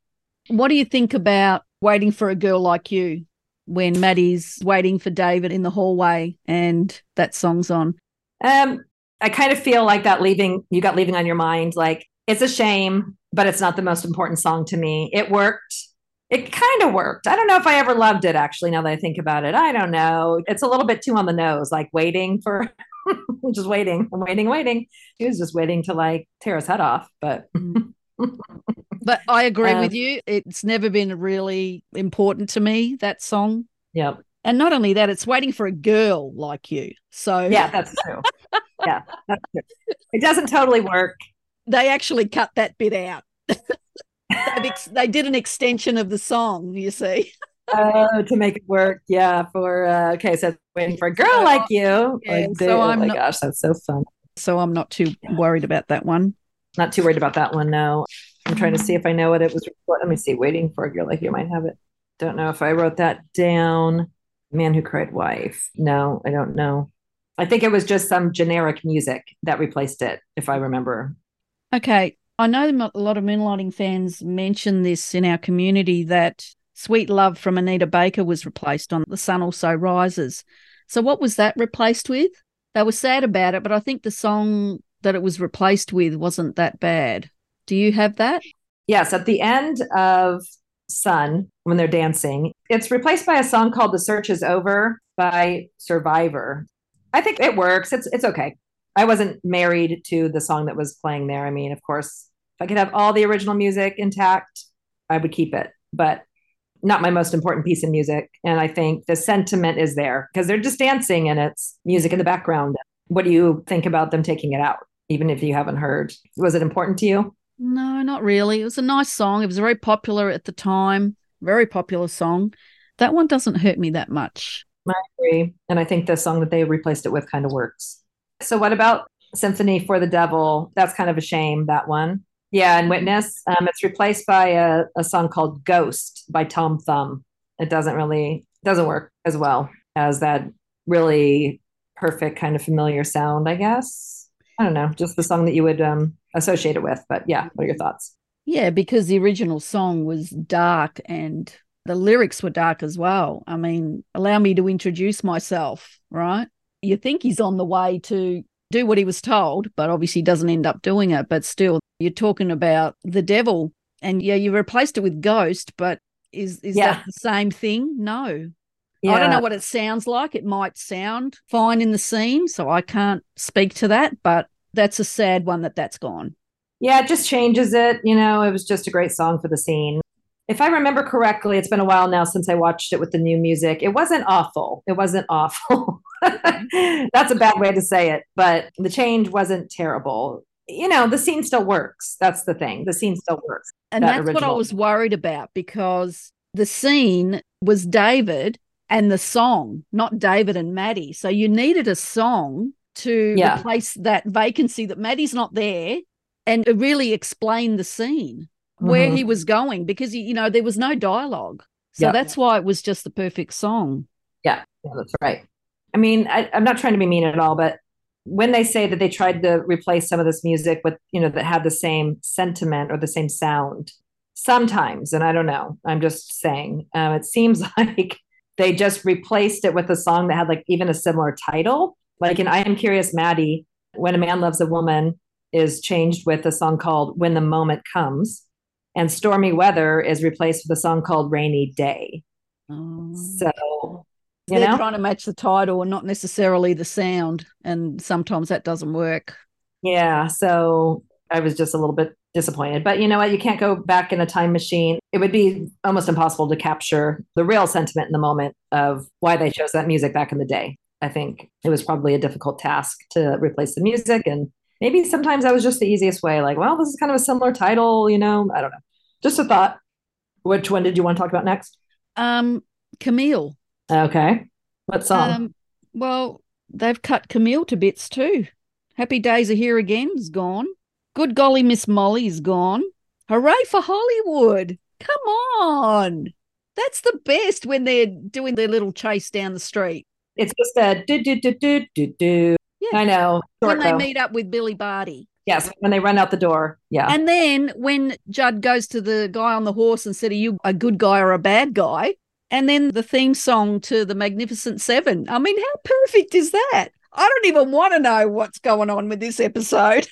What do you think about waiting for a girl like you? when Maddie's waiting for David in the hallway and that song's on? Um, I kind of feel like that leaving you got leaving on your mind. Like it's a shame, but it's not the most important song to me. It worked. It kind of worked. I don't know if I ever loved it actually, now that I think about it. I don't know. It's a little bit too on the nose, like waiting for <laughs> just waiting, waiting, waiting. He was just waiting to like tear his head off. But <laughs> But I agree Um, with you. It's never been really important to me, that song. yeah. And not only that, it's waiting for a girl like you. So Yeah, that's true. yeah, that's true. It doesn't totally work. <laughs> they actually cut that bit out. Ex- they did an extension of the song, you see. Oh, to make it work. Yeah, for uh okay, so waiting for a girl like you. Yeah, Like, so oh I'm my not- gosh, that's so fun. So I'm not too worried about that one. Not too worried about that one. No, I'm trying to see if I know what it was. Let me see. Waiting for a girl like you might have it. Don't know if I wrote that down. Man who cried wife. No, I don't know. I think it was just some generic music that replaced it, if I remember. Okay. I know a lot of Moonlighting fans mention this in our community that Sweet Love from Anita Baker was replaced on The Sun Also Rises. So, what was that replaced with? They were sad about it, but I think the song that it was replaced with wasn't that bad. Do you have that? Yes, at the end of Sun, when they're dancing, it's replaced by a song called The Search Is Over by Survivor. I think it works. It's it's okay. I wasn't married to the song that was playing there. I mean, of course, if I could have all the original music intact, I would keep it, but not my most important piece of music. And I think the sentiment is there because they're just dancing and it's music in the background. What do you think about them taking it out, even if you haven't heard? Was it important to you? No, not really. It was a nice song. It was very popular at the time, very popular song. That one doesn't hurt me that much. I agree. And I think the song that they replaced it with kind of works. So, what about Symphony for the Devil? That's kind of a shame, that one. Yeah, and Witness, um, it's replaced by a, a song called Ghost by Tom Thumb. It doesn't really doesn't work as well as that really perfect kind of familiar sound, I guess. I don't know, just the song that you would um, associate it with. But yeah, what are your thoughts? Yeah, because the original song was dark and the lyrics were dark as well. I mean, allow me to introduce myself, right? You think he's on the way to do what he was told, but obviously doesn't end up doing it. But still, you're talking about the devil. And yeah, you replaced it with ghost, but is is Yeah. that the same thing? No. I don't know what it sounds like. It might sound fine in the scene, so I can't speak to that, but that's a sad one that that's gone. Yeah, it just changes it. You know, it was just a great song for the scene. If I remember correctly, it's been a while now since I watched it with the new music. It wasn't awful. It wasn't awful. <laughs> <laughs> That's a bad way to say it, but the change wasn't terrible. You know, the scene still works. That's the thing. The scene still works. And that that's what I was worried about because the scene was David and the song, not David and Maddie. So you needed a song to Yeah. replace that vacancy that Maddie's not there and really explain the scene where Mhm. he was going because you know there was no dialogue. So Yeah. that's why it was just the perfect song. Yeah, yeah, that's right. I mean, I, I'm not trying to be mean at all, but when they say that they tried to replace some of this music with, you know, that had the same sentiment or the same sound, sometimes, and I don't know, I'm just saying, um, it seems <laughs> like they just replaced it with a song that had like even a similar title. Like in I Am Curious, Maddie, When a Man Loves a Woman is changed with a song called When the Moment Comes. And Stormy Weather is replaced with a song called Rainy Day. So, you They're know? trying to match the title and not necessarily the sound. And sometimes that doesn't work. Yeah, so I was just a little bit disappointed. But you know what? You can't go back in a time machine. It would be almost impossible to capture the real sentiment in the moment of why they chose that music back in the day. I think it was probably a difficult task to replace the music. And maybe sometimes that was just the easiest way. Like, well, this is kind of a similar title, you know? I don't know. Just a thought. Which one did you want to talk about next? Um, Camille. Okay. What song? Um, well, they've cut Camille to bits too. Happy Days Are Here Again is gone. Good golly, Miss Molly's gone. Hooray for Hollywood. Come on. That's the best when they're doing their little chase down the street. it's just a do do do do do do. Yeah. I know. when they though. meet up with Billy Barty. Yes, when they run out the door. Yeah. And then when Judd goes to the guy on the horse and said, Are you a good guy or a bad guy? And then the theme song to the Magnificent Seven. I mean, how perfect is that? I don't even want to know what's going on with this episode.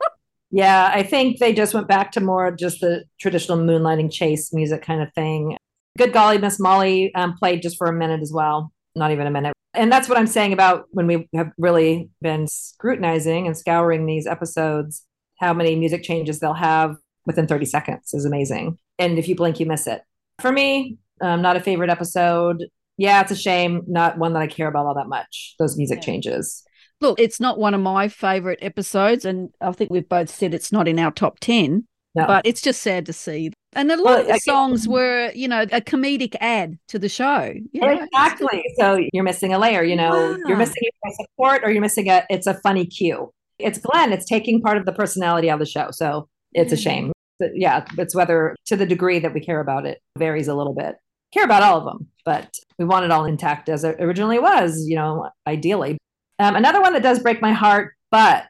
<laughs> yeah, I think they just went back to more just the traditional moonlighting chase music kind of thing. Good golly, Miss Molly um, played just for a minute as well, not even a minute. And that's what I'm saying about when we have really been scrutinizing and scouring these episodes, how many music changes they'll have within 30 seconds is amazing. And if you blink, you miss it. For me, um, not a favorite episode. Yeah, it's a shame. Not one that I care about all that much. Those music yeah. changes. Look, it's not one of my favorite episodes, and I think we've both said it's not in our top ten. No. But it's just sad to see. And a lot well, of the songs were, you know, a comedic ad to the show. You know? Exactly. So you're missing a layer, you know, yeah. you're missing a support or you're missing a, it's a funny cue. It's Glenn, it's taking part of the personality of the show. So it's a shame. But yeah, it's whether to the degree that we care about it varies a little bit. Care about all of them, but we want it all intact as it originally was, you know, ideally. Um, another one that does break my heart, but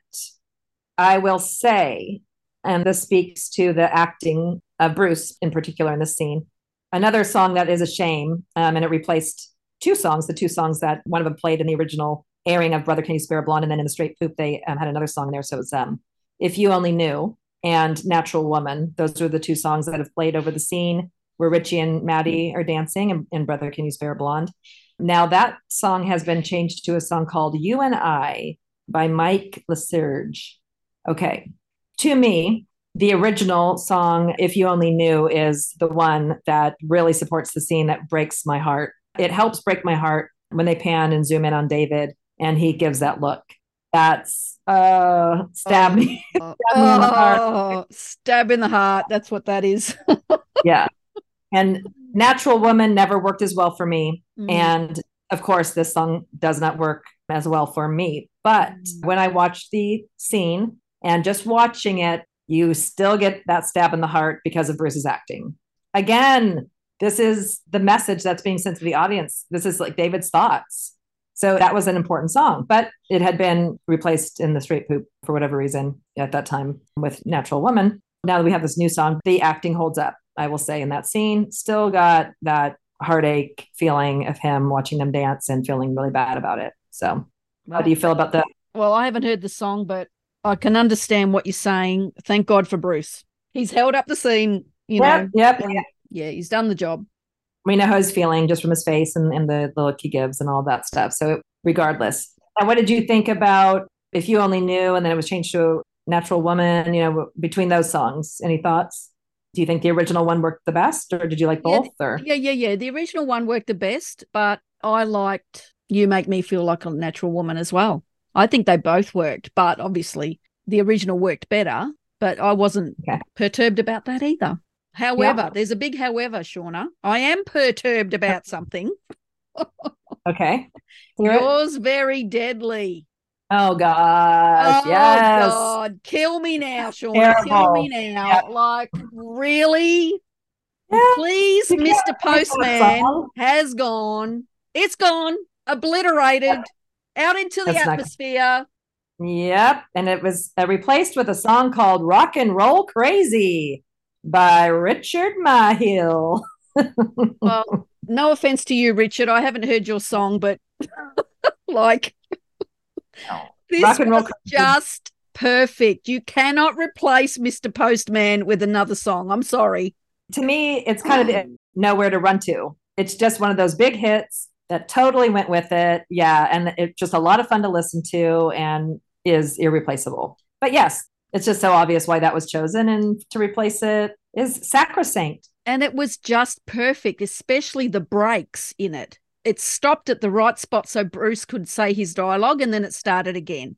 I will say, and this speaks to the acting of Bruce in particular in this scene. Another song that is a shame, um, and it replaced two songs, the two songs that one of them played in the original airing of Brother Can You Spare a Blonde, and then in the Straight Poop they um, had another song there. So it's um, If You Only Knew and Natural Woman. Those are the two songs that have played over the scene where Richie and Maddie are dancing and, and Brother Can You Spare a Blonde. Now that song has been changed to a song called You and I by Mike LeSurge. Okay. To me, the original song, If You Only Knew, is the one that really supports the scene that breaks my heart. It helps break my heart when they pan and zoom in on David and he gives that look. That's uh stab me. Oh, <laughs> stab, me in the heart. Oh, stab in the heart. That's what that is. <laughs> yeah. And Natural Woman never worked as well for me. Mm. And of course, this song does not work as well for me. But mm. when I watched the scene and just watching it, you still get that stab in the heart because of Bruce's acting. Again, this is the message that's being sent to the audience. This is like David's thoughts. So that was an important song, but it had been replaced in the straight poop for whatever reason at that time with Natural Woman. Now that we have this new song, the acting holds up, I will say, in that scene. Still got that heartache feeling of him watching them dance and feeling really bad about it. So, how do you feel about that? Well, I haven't heard the song, but I can understand what you're saying. Thank God for Bruce. He's held up the scene, you yep, know. Yep. Yeah. yeah, he's done the job. We know how he's feeling just from his face and, and the, the look he gives and all that stuff. So regardless. And what did you think about if you only knew and then it was changed to natural woman, you know, between those songs? Any thoughts? Do you think the original one worked the best or did you like both? Yeah, or yeah, yeah, yeah. The original one worked the best, but I liked You Make Me Feel Like a Natural Woman as well. I think they both worked, but obviously the original worked better. But I wasn't okay. perturbed about that either. However, yeah. there's a big however, Shawna. I am perturbed about something. <laughs> okay. Yours very deadly. Oh gosh. Oh yes. God. Kill me now, Shawna. Kill me now. Yep. Like, really? Yeah. Please, you Mr. Postman has gone. It's gone. Obliterated. Out into the That's atmosphere. Yep. And it was uh, replaced with a song called Rock and Roll Crazy by Richard Mahill. <laughs> well, no offense to you, Richard. I haven't heard your song, but <laughs> like this Rock and roll was just perfect. You cannot replace Mr. Postman with another song. I'm sorry. To me, it's kind of <sighs> nowhere to run to. It's just one of those big hits that totally went with it. Yeah. And it's just a lot of fun to listen to and is irreplaceable. But yes, it's just so obvious why that was chosen. And to replace it is sacrosanct. And it was just perfect, especially the breaks in it. It stopped at the right spot so Bruce could say his dialogue and then it started again.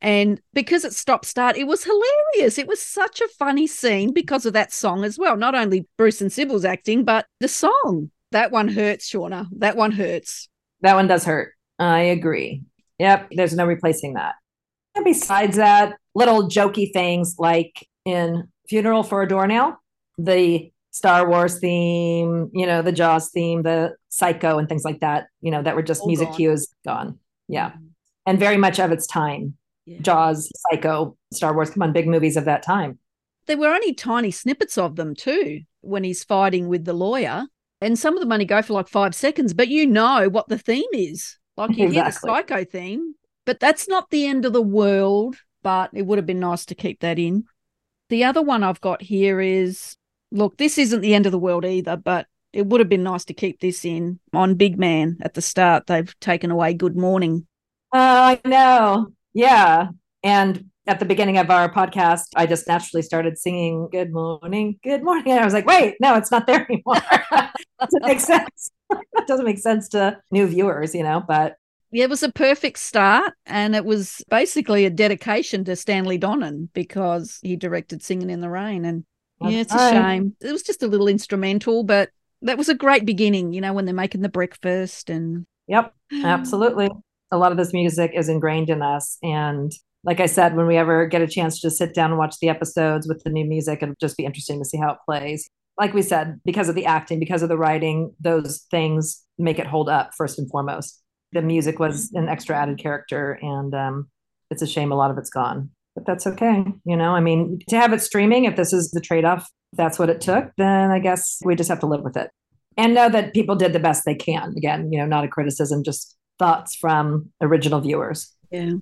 And because it stopped start, it was hilarious. It was such a funny scene because of that song as well. Not only Bruce and Cybill's acting, but the song. That one hurts, Shawna. That one hurts. That one does hurt. I agree. Yep. There's no replacing that. And besides that, little jokey things like in Funeral for a Doornail, the Star Wars theme, you know, the Jaws theme, the Psycho and things like that, you know, that were just All music gone. cues gone. Yeah. Mm-hmm. And very much of its time. Yeah. Jaws, Psycho, Star Wars, come on, big movies of that time. There were only tiny snippets of them too when he's fighting with the lawyer. And some of them only go for like five seconds, but you know what the theme is. Like you hear the psycho theme, but that's not the end of the world. But it would have been nice to keep that in. The other one I've got here is look, this isn't the end of the world either, but it would have been nice to keep this in on Big Man at the start. They've taken away Good Morning. Oh, I know. Yeah. And at the beginning of our podcast, I just naturally started singing Good Morning, Good Morning. And I was like, wait, no, it's not there anymore. <laughs> doesn't make <laughs> sense. it <laughs> doesn't make sense to new viewers, you know, but Yeah, it was a perfect start, and it was basically a dedication to Stanley Donen because he directed Singing in the Rain. And yeah, it's a shame. It was just a little instrumental, but that was a great beginning, you know, when they're making the breakfast and Yep, <sighs> absolutely. A lot of this music is ingrained in us. And like I said, when we ever get a chance to sit down and watch the episodes with the new music, it'll just be interesting to see how it plays. Like we said, because of the acting, because of the writing, those things make it hold up first and foremost. The music was an extra added character, and um, it's a shame a lot of it's gone. But that's okay. You know, I mean, to have it streaming, if this is the trade off, that's what it took, then I guess we just have to live with it and know that people did the best they can. Again, you know, not a criticism, just thoughts from original viewers. yeah.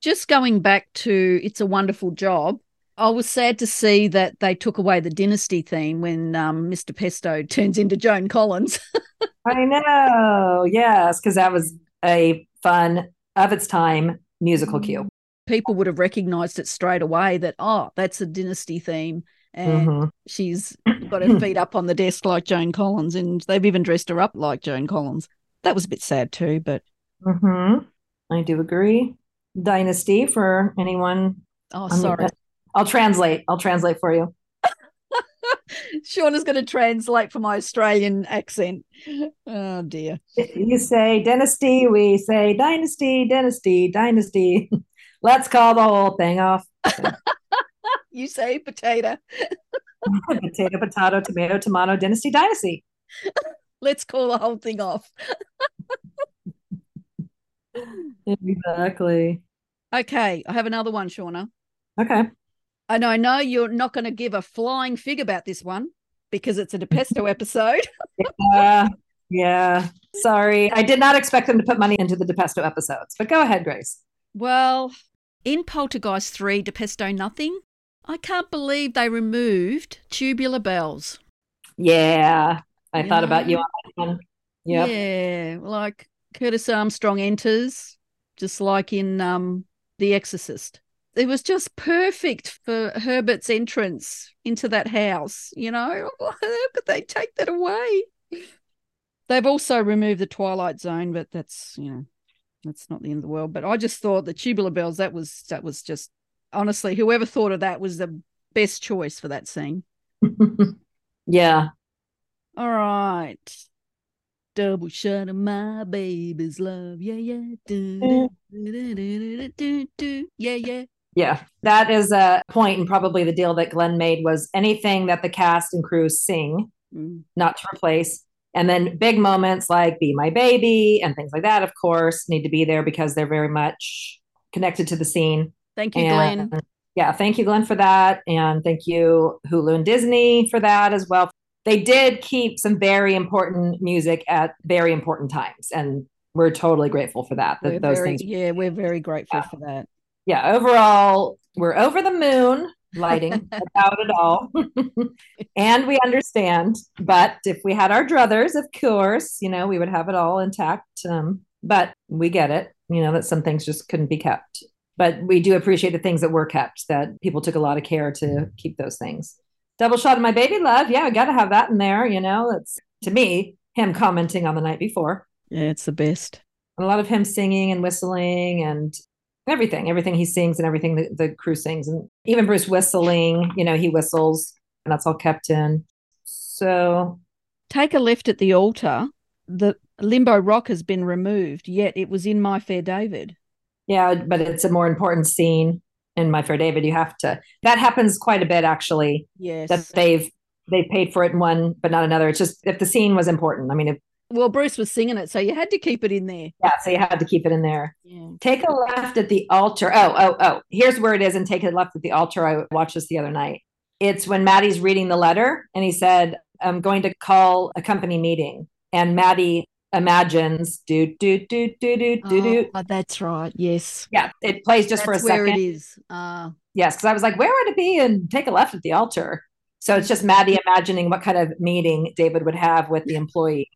Just going back to It's a Wonderful Job, I was sad to see that they took away the dynasty theme when um, Mr. Pesto <laughs> turns into Joan Collins. <laughs> I know, yes, because that was a fun of its time musical cue. People would have recognized it straight away that, oh, that's a dynasty theme. And Mhm. she's got her <clears throat> feet up on the desk like Joan Collins, and they've even dressed her up like Joan Collins. That was a bit sad too, but Mhm. I do agree. Dynasty for anyone. oh, I mean, sorry. I'll translate. I'll translate for you. Sean <laughs> Shawna's going to translate for my Australian accent. Oh dear. You say dynasty, we say dynasty, dynasty, dynasty. <laughs> Let's call the whole thing off. <laughs> You say potato. <laughs> Potato, potato, tomato, tomato, dynasty, dynasty. <laughs> Let's call the whole thing off. Exactly. Okay, I have another one, Shawna. Okay. And I know you're not going to give a flying fig about this one because it's a DiPesto episode. Yeah. Yeah. Sorry. I did not expect them to put money into the DiPesto episodes, but go ahead, Grace. Well, in Poltergeist 3, DiPesto Nothing, I can't believe they removed tubular bells. Yeah. I thought about you Yeah. on that one. Yep. Yeah, like Curtis Armstrong enters, just like in um, The Exorcist. It was just perfect for Herbert's entrance into that house. You know, <laughs> how could they take that away? They've also removed the Twilight Zone, but that's you know, that's not the end of the world. But I just thought the tubular bells that was that was just honestly, whoever thought of that was the best choice for that scene. <laughs> yeah. All right. Double shot of my baby's love. Yeah, yeah. Do, do, do, do, do, do, do. Yeah, yeah. Yeah. That is a point and probably the deal that Glenn made was anything that the cast and crew sing, Mm. not to replace. And then big moments like Be My Baby and things like that, of course, need to be there because they're very much connected to the scene. Thank you, And Glenn. yeah, thank you, Glenn, for that. And thank you, Hulu and Disney, for that as well. They did keep some very important music at very important times. And we're totally grateful for that. We're That those very, things. yeah, we're very grateful for that. Yeah, overall, we're over the moon lighting about it all. <laughs> and we understand. But if we had our druthers, of course, you know, we would have it all intact. Um, but we get it, you know, that some things just couldn't be kept. But we do appreciate the things that were kept, that people took a lot of care to keep those things. Double shot of my baby love. Yeah, we got to have that in there. You know, it's to me, him commenting on the night before. Yeah, it's the best. A lot of him singing and whistling and everything, everything he sings and everything the, the crew sings. And even Bruce whistling, you know, he whistles and that's all kept in. So, Take a left at the altar. The limbo rock has been removed, yet it was in My Fair David. yeah, but it's a more important scene in My Fair David. You have to, that happens quite a bit actually, Yes. that they've, they paid for it in one, but not another. It's just if the scene was important. I mean, if, well, Bruce was singing it, so you had to keep it in there. yeah, so you had to keep it in there. Yeah. Take a left at the altar. Oh, oh, oh. Here's where it is. And take a left at the altar. I watched this the other night. It's when Maddie's reading the letter and he said, I'm going to call a company meeting, and Maddie imagines do do do do do do do. Oh, that's right. Yes. Yeah, it plays just That's for a where second. it is. Uh, Yes, because I was like, where would it be? And take a left at the altar. So it's just Maddie imagining what kind of meeting David would have with the employees.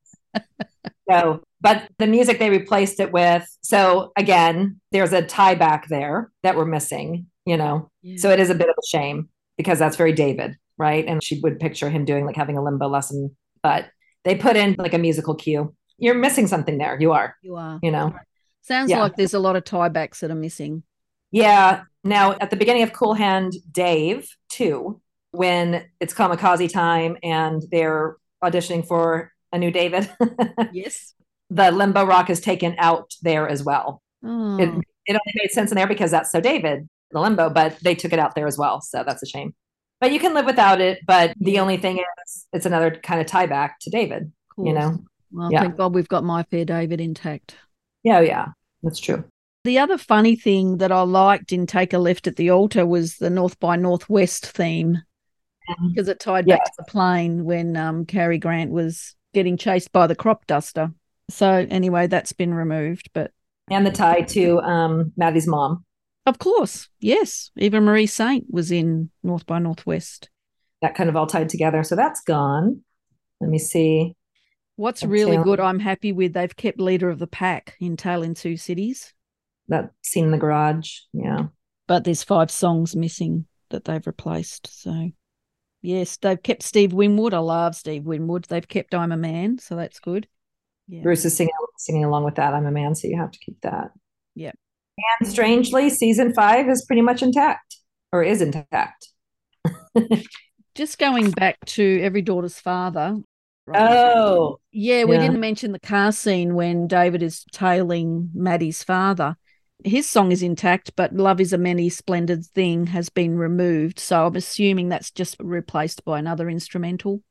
<laughs> so, but the music they replaced it with. So again, there's a tie back there that we're missing, you know. yeah. So it is a bit of a shame because that's very David, right? And she would picture him doing like having a limbo lesson, but they put in like a musical cue. You're missing something there. You are, you are. you know. Sounds Yeah. like there's a lot of tiebacks that are missing. Yeah. Now, at the beginning of Cool Hand Dave 2, when it's kamikaze time and they're auditioning for a new David, <laughs> Yes. the limbo rock is taken out there as well. Oh, It, it only made sense in there because that's so David, the limbo, but they took it out there as well. So that's a shame. But you can live without it. But the only thing is, it's another kind of tie back to David, you know? Well, Yeah. thank God we've got My Fair David intact. Yeah, yeah, that's true. The other funny thing that I liked in Take a Left at the Altar was the North by Northwest theme because it tied back to the plane when um, Cary Grant was getting chased by the crop duster. So anyway, that's been removed. But And the tie to um, Maddie's mom. of course, yes, Eva Marie Saint was in North by Northwest. That kind of all tied together. So that's gone. Let me see. What's That's really good, I'm happy with, they've kept Leader of the Pack in Tale in Two Cities, that scene in the garage. Yeah. but there's five songs missing that they've replaced. So, yes, they've kept Steve Winwood. I love Steve Winwood. They've kept I'm a Man, so that's good. Yeah. Bruce is singing singing along with that. I'm a man, so you have to keep that. Yeah. And strangely, season five is pretty much intact or is intact. <laughs> Just going back to Every Daughter's Father. Oh, Yeah, we Yeah. didn't mention the car scene when David is tailing Maddie's father. His song is intact, but Love is a Many Splendid Thing has been removed. So I'm assuming that's just replaced by another instrumental.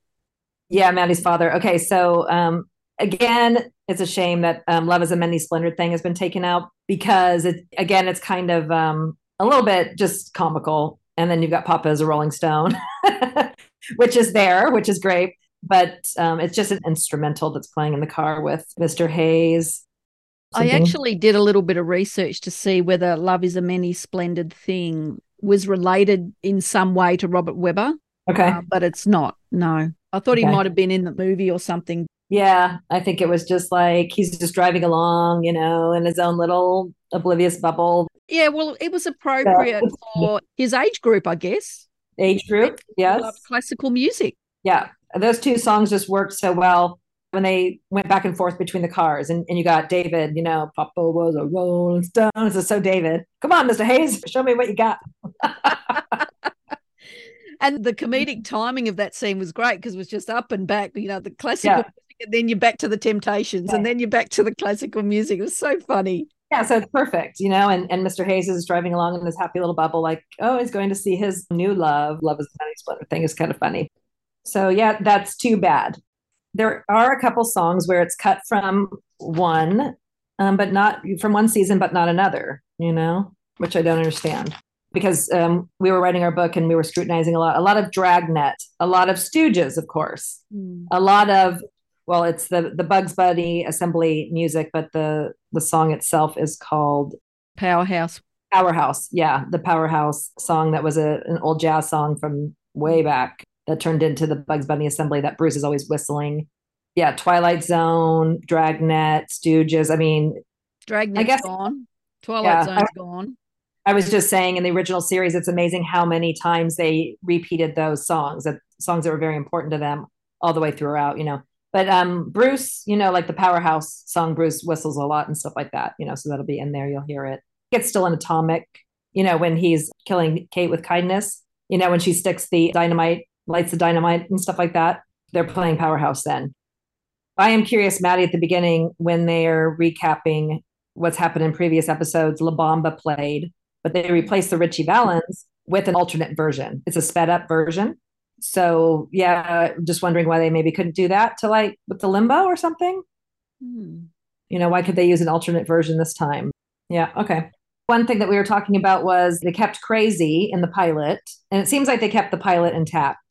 yeah, Maddie's father. Okay, so um, again, it's a shame that um, "Love Is a Many Splendid Thing" has been taken out because it again, it's kind of um, a little bit just comical. And then you've got Papa as a Rolling Stone, <laughs> which is there, which is great. But um, it's just an instrumental that's playing in the car with Mr. Hayes. I actually did a little bit of research to see whether Love is a Many Splendid Thing was related in some way to Robert Webber, okay. uh, but it's not. No. I thought he might have been in the movie or something. Yeah, I think it was just like he's just driving along, you know, in his own little oblivious bubble Yeah, well, it was appropriate for his age group, I guess. age group. Yes. classical music. Yeah. Those two songs just worked so well when they went back and forth between the cars. And, and you got David, you know, Papa was a Rolling Stone. This is so David. Come on, Mr. Hayes, show me what you got. <laughs> And the comedic timing of that scene was great because it was just up and back, you know, the classical Yeah. music, and then you're back to the Temptations, and then you're back to the classical music. It was so funny. Yeah, so it's perfect, you know, and, and Mr. Hayes is driving along in this happy little bubble, like, oh, he's going to see his new love. Love is the money splendid thing is kind of funny. So yeah, that's too bad. There are a couple songs where it's cut from one, um, but not from one season, but not another, you know, which I don't understand. Because um, we were writing our book and we were scrutinizing a lot, a lot of Dragnet, a lot of Stooges, of course, a lot of well it's the the bugs bunny assembly music but the the song itself is called Powerhouse. powerhouse yeah the powerhouse song that was a, an old jazz song from way back that turned into the bugs bunny assembly that bruce is always whistling yeah twilight zone dragnet stooges i mean Dragnet's guess- gone. Twilight Yeah, Zone's gone. i was just saying in the original series it's amazing how many times they repeated those songs that songs that were very important to them all the way throughout you know but um bruce you know like the powerhouse song bruce whistles a lot and stuff like that you know so that'll be in there you'll hear it it's still an atomic you know when he's killing kate with kindness you know when she sticks the dynamite lights the dynamite and stuff like that they're playing powerhouse then. I am curious maddie at the beginning when they're recapping what's happened in previous episodes la bamba played but they replaced the ritchie valens with an alternate version. It's a sped up version. So yeah just wondering why they maybe couldn't do that to like with the limbo or something. Hmm. you know why could they use an alternate version this time? Yeah okay. One thing that we were talking about was they kept crazy in the pilot and it seems like they kept the pilot intact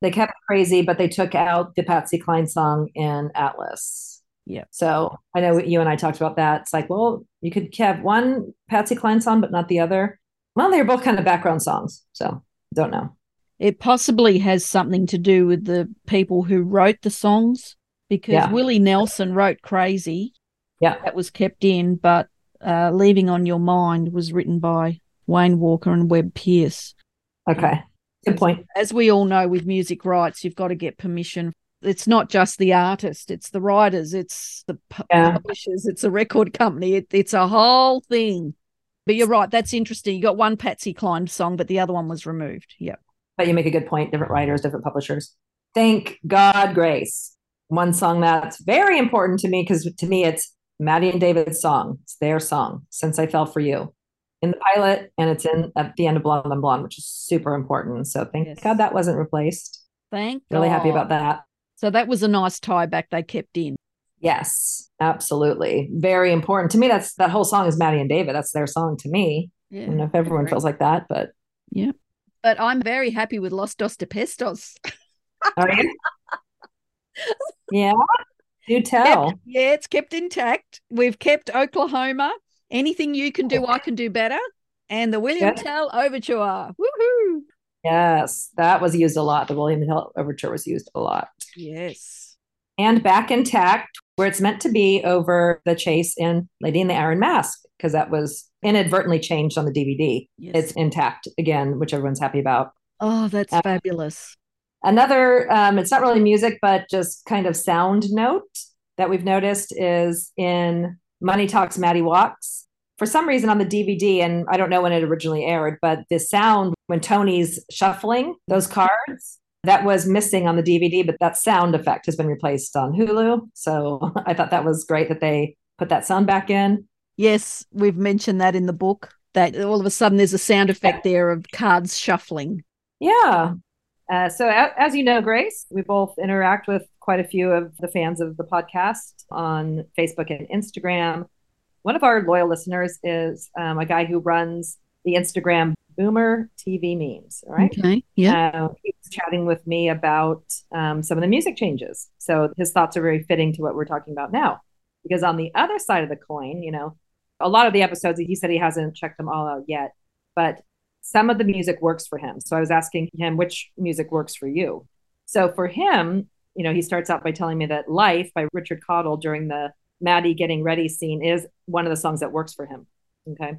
They kept crazy, but they took out the Patsy Cline song in Atlas. Yeah. So I know you and I talked about that. It's like, well, you could have one Patsy Cline song, but not the other. Well, they're both kind of background songs. So don't know. It possibly has something to do with the people who wrote the songs because Yeah. Willie Nelson wrote Crazy. Yeah. That was kept in, but uh, Leaving on Your Mind was written by Wayne Walker and Webb Pierce. Okay. Good point. As we all know, with music rights, you've got to get permission. It's not just the artist, it's the writers, it's the Yeah. publishers, it's a record company. It, it's a whole thing. But you're right, that's interesting. You got one Patsy Cline song, but the other one was removed. Yeah. But you make a good point. Different writers, different publishers. Thank God, Grace. One song that's very important to me because to me it's Maddie and David's song. It's their song, Since I Fell for You. In the pilot, and it's in at the end of Blonde on Blonde, which is super important. So thank Yes. God that wasn't replaced. Thank Really happy about that. So that was a nice tie back they kept in. Yes, absolutely. Very important. To me, that's that whole song is Maddie and David. That's their song to me. I don't know if everyone feels like that, but yeah. But I'm very happy with Los Dos DiPestos. Oh, are you? <laughs> yeah. Do tell. Kept- yeah, it's kept intact. We've kept Oklahoma. Anything you can do, I can do better. And the William Yeah. Tell Overture. Woohoo! Yes, that was used a lot. The William Tell Overture was used a lot. Yes. And back intact, where it's meant to be over the chase in Lady in the Iron Mask, because that was inadvertently changed on the DVD. Yes. It's intact again, which everyone's happy about. oh, that's Uh, fabulous. Another, um, it's not really music, but just kind of sound note that we've noticed is in Money Talks, Maddie Walks. For some reason on the DVD, and I don't know when it originally aired, but the sound when Tony's shuffling those cards, that was missing on the DVD, but that sound effect has been replaced on Hulu. So <laughs> I thought that was great that they put that sound back in. Yes, we've mentioned that in the book. That all of a sudden there's a sound effect there of cards shuffling. Yeah. Uh, so, as you know, Grace, we both interact with quite a few of the fans of the podcast on Facebook and Instagram. One of our loyal listeners is um, a guy who runs the Instagram Boomer TV memes. All right. Okay. Yeah. Uh, he was chatting with me about um, some of the music changes. So his thoughts are very fitting to what we're talking about now. Because on the other side of the coin, you know, a lot of the episodes, he said he hasn't checked them all out yet, but some of the music works for him. So I was asking him which music works for you. So for him, you know, he starts out by telling me that Life by Richard Cottle during the Maddie getting ready scene is one of the songs that works for him. Okay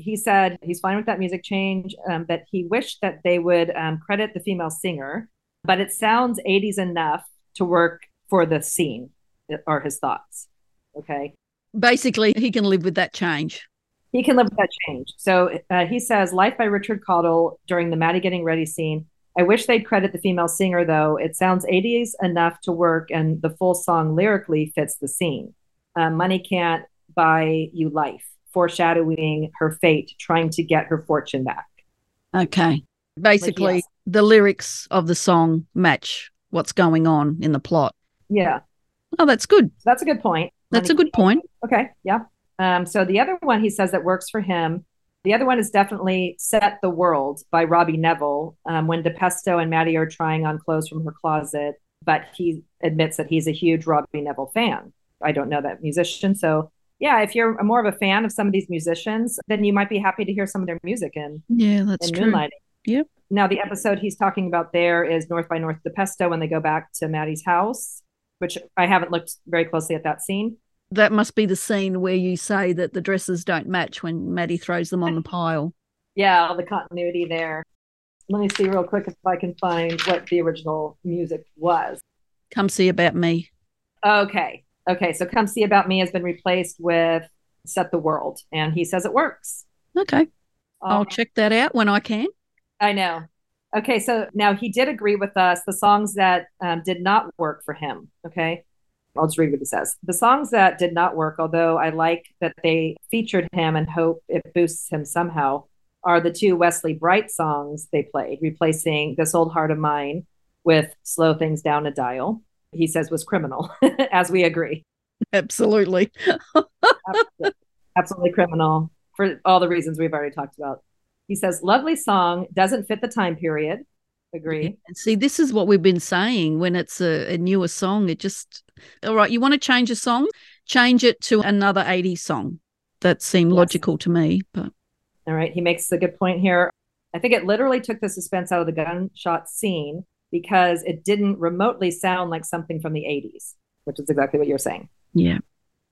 he said he's fine with that music change, um, but he wished that they would um, credit the female singer. But it sounds 80s enough to work for the scene, are his thoughts. Okay. Basically, he can live with that change. He can live with that change. So uh, he says, Life by Richard Cottle during the Maddie Getting Ready scene. I wish they'd credit the female singer, though. It sounds 80s enough to work, and the full song lyrically fits the scene. Uh, money can't buy you life, foreshadowing her fate, trying to get her fortune back. Okay. Basically, yes. the lyrics of the song match what's going on in the plot. Yeah, Oh, that's good. that's a good point. That's a good point. Okay, yeah. Um, so the other one he says that works for him. The other one is definitely "Set the World" by Robbie Nevil. Um, when DiPesto and Maddie are trying on clothes from her closet, but he admits that he's a huge Robbie Nevil fan. I don't know that musician, so yeah. If you're more of a fan of some of these musicians, then you might be happy to hear some of their music in Yeah, that's in true. Moonlighting. Yep. Now the episode he's talking about there is North by North DiPesto when they go back to Maddie's house, which I haven't looked very closely at that scene. That must be the scene where you say that the dresses don't match when Maddie throws them on the pile. yeah, all the continuity there. Let me see real quick if I can find what the original music was. Come see about me. Okay. Okay. So Come See About Me has been replaced with Set the World, and he says it works. Okay. I'll Um, check that out when I can. I know. Okay. So now he did agree with us the songs that um, did not work for him. Okay. I'll just read what he says. The songs that did not work, although I like that they featured him and hope it boosts him somehow, are the two Wesley Bright songs they played, replacing This Old Heart of Mine with Slow Things Down a Dial. He says was criminal, <laughs> as we agree. Absolutely. <laughs> Absolutely, absolutely criminal for all the reasons we've already talked about. He says, lovely song, doesn't fit the time period. Agree. And see, this is what we've been saying when it's a, a newer song. It just, all right, you want to change a song, change it to another 80s song. That seemed Yes. logical to me. But All right. He makes a good point here. I think it literally took the suspense out of the gunshot scene because it didn't remotely sound like something from the 80s, which is exactly what you're saying. yeah,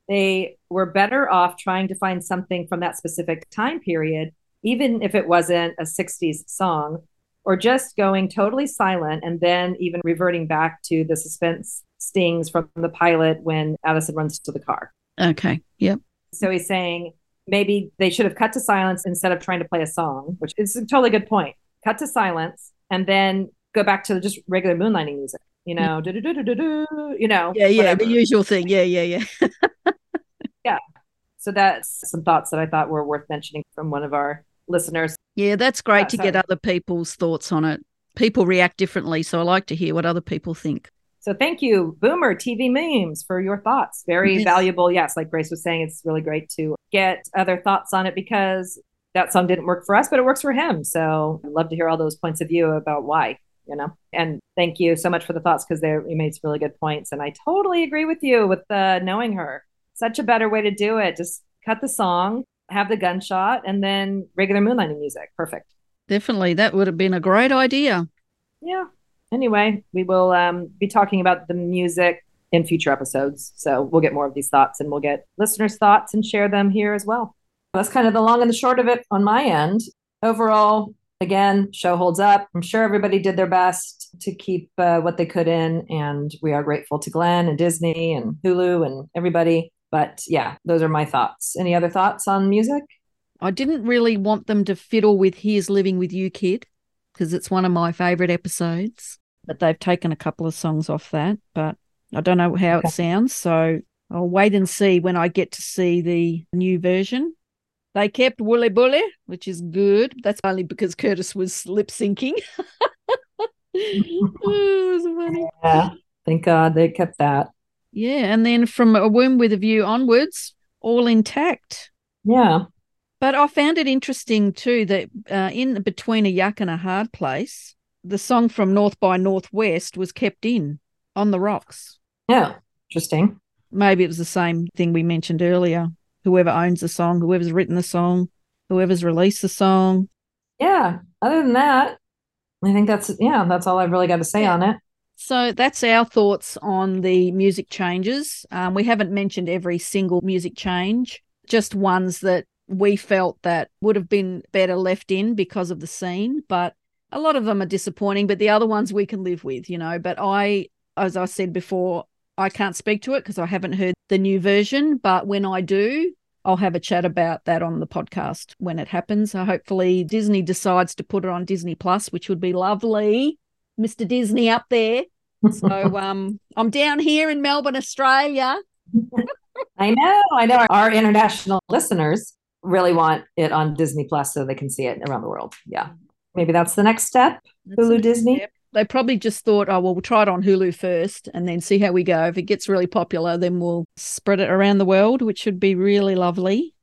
They were better off trying to find something from that specific time period, even if it wasn't a 60s song, or just going totally silent and then even reverting back to the suspense stings from the pilot when Addison runs to the car. okay, yep. So he's saying maybe they should have cut to silence instead of trying to play a song, which is a totally good point. Cut to silence and then go back to just regular moonlighting music. You know, do-do-do-do-do-do, you know, Yeah, yeah, whatever. the usual thing. Yeah, yeah, yeah, <laughs> yeah. So that's some thoughts that I thought were worth mentioning from one of our listeners. Yeah, that's great Yeah, to get sorry. other people's thoughts on it. People react differently, so I like to hear what other people think. So thank you, Boomer TV Memes, for your thoughts. Very Yes. valuable. Yes, like Grace was saying, it's really great to get other thoughts on it because that song didn't work for us, but it works for him. So I'd love to hear all those points of view about why, you know. And thank you so much for the thoughts because they you made some really good points. And I totally agree with you with the knowing her. Such a better way to do it. Just cut the song, have the gunshot, and then regular moonlighting music. Perfect. Definitely, that would have been a great idea. yeah. Anyway, we will um, be talking about the music in future episodes. So we'll get more of these thoughts and we'll get listeners' thoughts and share them here as well. That's kind of the long and the short of it on my end. Overall, again, show holds up. I'm sure everybody did their best to keep uh, what they could in. And we are grateful to Glenn and Disney and Hulu and everybody. But yeah, those are my thoughts. Any other thoughts on music? I didn't really want them to fiddle with Here's Living with You, Kid, because it's one of my favorite episodes. But they've taken a couple of songs off that. But I don't know how Okay. it sounds. So I'll wait and see when I get to see the new version. They kept Wooly Bully, which is good. That's only because Curtis was lip syncing. <laughs> funny. Yeah. Thank God they kept that. Yeah. And then from A Womb with a View onwards, all intact. Yeah. But I found it interesting too that uh, in between a yuk and a hard place, the song from North by Northwest was kept in on the rocks. Yeah. Interesting. Maybe it was the same thing we mentioned earlier. Whoever owns the song, whoever's written the song, whoever's released the song. Yeah. Other than that, I think that's yeah, that's all I've really got to say Yeah. on it. So that's our thoughts on the music changes. Um, we haven't mentioned every single music change, just ones that we felt that would have been better left in because of the scene. But a lot of them are disappointing, but the other ones we can live with, you know. But I, as I said before, I can't speak to it because I haven't heard the new version. But when I do, I'll have a chat about that on the podcast when it happens. So hopefully Disney decides to put it on Disney Plus, which would be lovely. Mr. Disney up there. So <laughs> um I'm down here in Melbourne, Australia. <laughs> I know, I know. Our international listeners really want it on Disney Plus so they can see it around the world. Yeah, maybe that's the next step. That's Hulu the- Disney. Yep. They probably just thought, oh well, we'll try it on Hulu first and then see how we go. If it gets really popular, then we'll spread it around the world, which should be really lovely.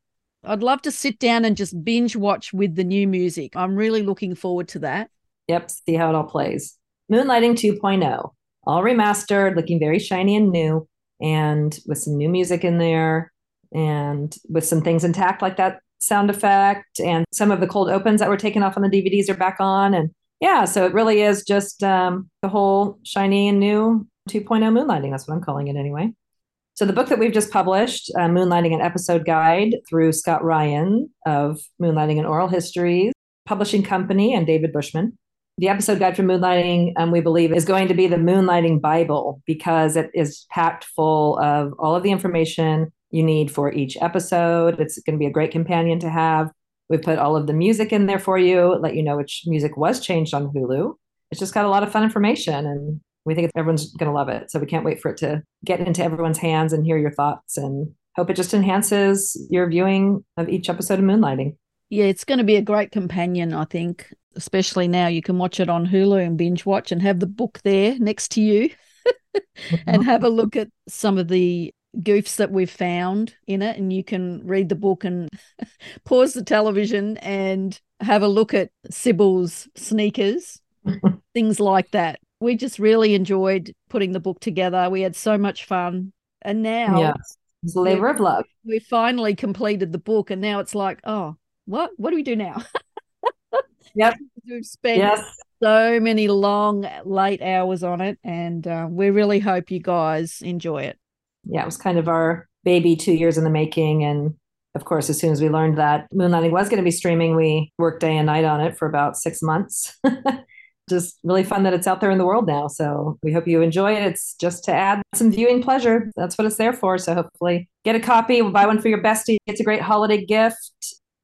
I'd love to sit down and just binge watch with the new music. I'm really looking forward to that. Yep, see how it all plays. Moonlighting 2.0, all remastered, looking very shiny and new, and with some new music in there, and with some things intact like that sound effect, and some of the cold opens that were taken off on the DVDs are back on, and yeah, so it really is just um, the whole shiny and new 2.0 moonlighting. That's what I'm calling it anyway. So the book that we've just published, uh, Moonlighting an Episode Guide through Scott Ryan of Moonlighting and Oral Histories Publishing Company and David Bushman. The episode guide for moonlighting, um, we believe, is going to be the moonlighting Bible because it is packed full of all of the information you need for each episode. It's going to be a great companion to have. We've put all of the music in there for you, let you know which music was changed on Hulu. It's just got a lot of fun information, and we think everyone's going to love it. So we can't wait for it to get into everyone's hands and hear your thoughts, and hope it just enhances your viewing of each episode of Moonlighting. Yeah, it's going to be a great companion, I think, especially now you can watch it on Hulu and binge watch and have the book there next to you <laughs> and have a look at some of the goofs that we've found in it. And you can read the book and <laughs> pause the television and have a look at Cybill's sneakers <laughs> things like that. We just really enjoyed putting the book together. We had so much fun. And now yes. it's labor of love. We finally completed the book, and now it's like, oh, what? What do we do now? Yep. We've spent yes. so many long, late hours on it, and uh, we really hope you guys enjoy it. Yeah, it was kind of our baby two years in the making. And of course, as soon as we learned that Moonlighting was going to be streaming, we worked day and night on it for about six months. <laughs> just really fun that it's out there in the world now. So we hope you enjoy it. It's just to add some viewing pleasure. That's what it's there for. So hopefully get a copy, we'll buy one for your bestie. It's a great holiday gift.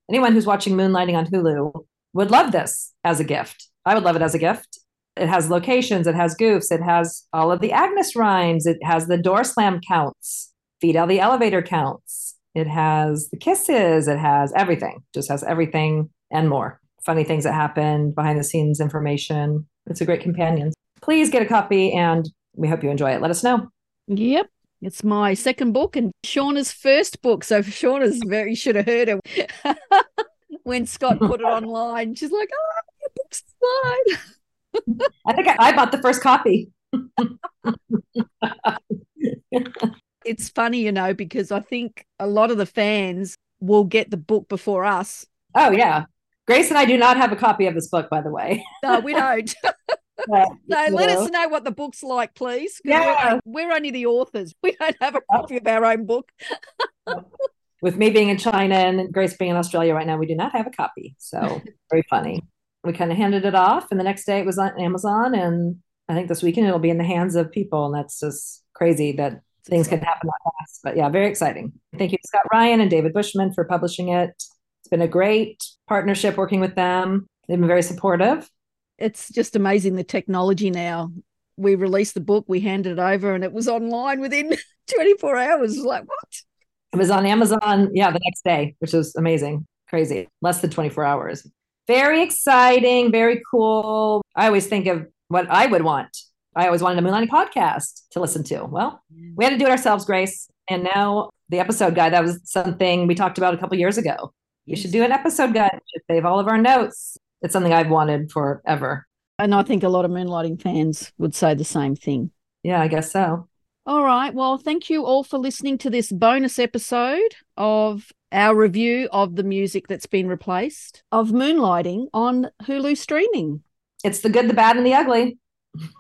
Anyone who's watching Moonlighting on Hulu would love this as a gift. I would love it as a gift. It has locations, it has goofs, it has all of the Agnes rhymes, it has the door slam counts, feed the elevator counts, it has the kisses, it has everything, just has everything and more. Funny things that happen, behind the scenes information. It's a great companion. Please get a copy and we hope you enjoy it. Let us know. Yep. It's my second book and Shawna's first book. So Shawna's very should have heard her <laughs> when Scott put it online. She's like, "Oh, your book's mine." <laughs> I think I, I bought the first copy. it's funny, you know, because I think a lot of the fans will get the book before us. Oh yeah, Grace and I do not have a copy of this book, by the way. No, we don't. <laughs> But, so let know. us know what the book's like, please. Yeah. We're, we're, only the authors. We don't have a copy of our own book. With me being in China and Grace being in Australia right now, we do not have a copy. So <laughs> very funny. We kind of handed it off, and the next day it was on Amazon. And I think this weekend it'll be in the hands of people. And that's just crazy that things can happen that fast. But yeah, very exciting. Thank you, Scott Ryan and David Bushman, for publishing it. It's been a great partnership working with them. They've been very supportive. It's just amazing the technology now. We released the book, we handed it over, and it was online within <laughs> 24 hours. Like, what? It was on Amazon, yeah, the next day, which was amazing. Crazy. Less than 24 hours. Very exciting, very cool. I always think of what I would want. I always wanted a Moonlighting podcast to listen to. Well, we had to do it ourselves, Grace. And now the episode guide, that was something we talked about a couple years ago. You should do an episode guide, Should save all of our notes. It's something I've wanted forever. And I think a lot of Moonlighting fans would say the same thing. Yeah, I guess so. All right. Well, thank you all for listening to this bonus episode of our review of the music that's been replaced of Moonlighting on Hulu streaming. It's the good, the bad, and the ugly.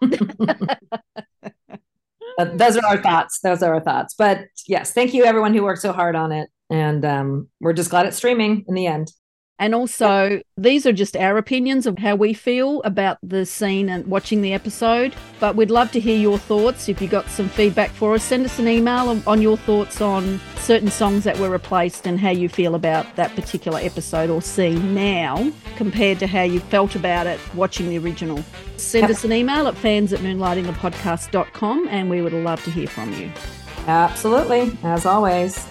<laughs> those are our thoughts. Those are our thoughts. But yes, thank you everyone who worked so hard on it. And um, we're just glad it's streaming in the end. And also, these are just our opinions of how we feel about the scene and watching the episode. But we'd love to hear your thoughts. If you got some feedback for us, send us an email on your thoughts on certain songs that were replaced and how you feel about that particular episode or scene now compared to how you felt about it watching the original. Send us an email at fans at moonlightingthepodcast.com and we would love to hear from you. Absolutely, as always.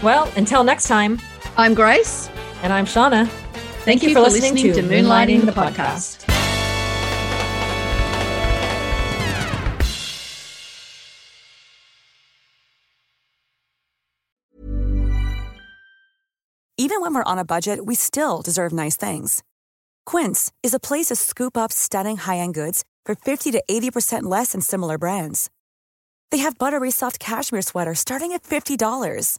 Well, until next time, I'm Grace. And I'm Shawna. Thank, Thank you, for, for listening, listening, to Moonlighting, Moonlighting the podcast. Even when we're on a budget, we still deserve nice things. Quince is a place to scoop up stunning high end goods for 50 to 80% less than similar brands. They have buttery soft cashmere sweaters starting at $50,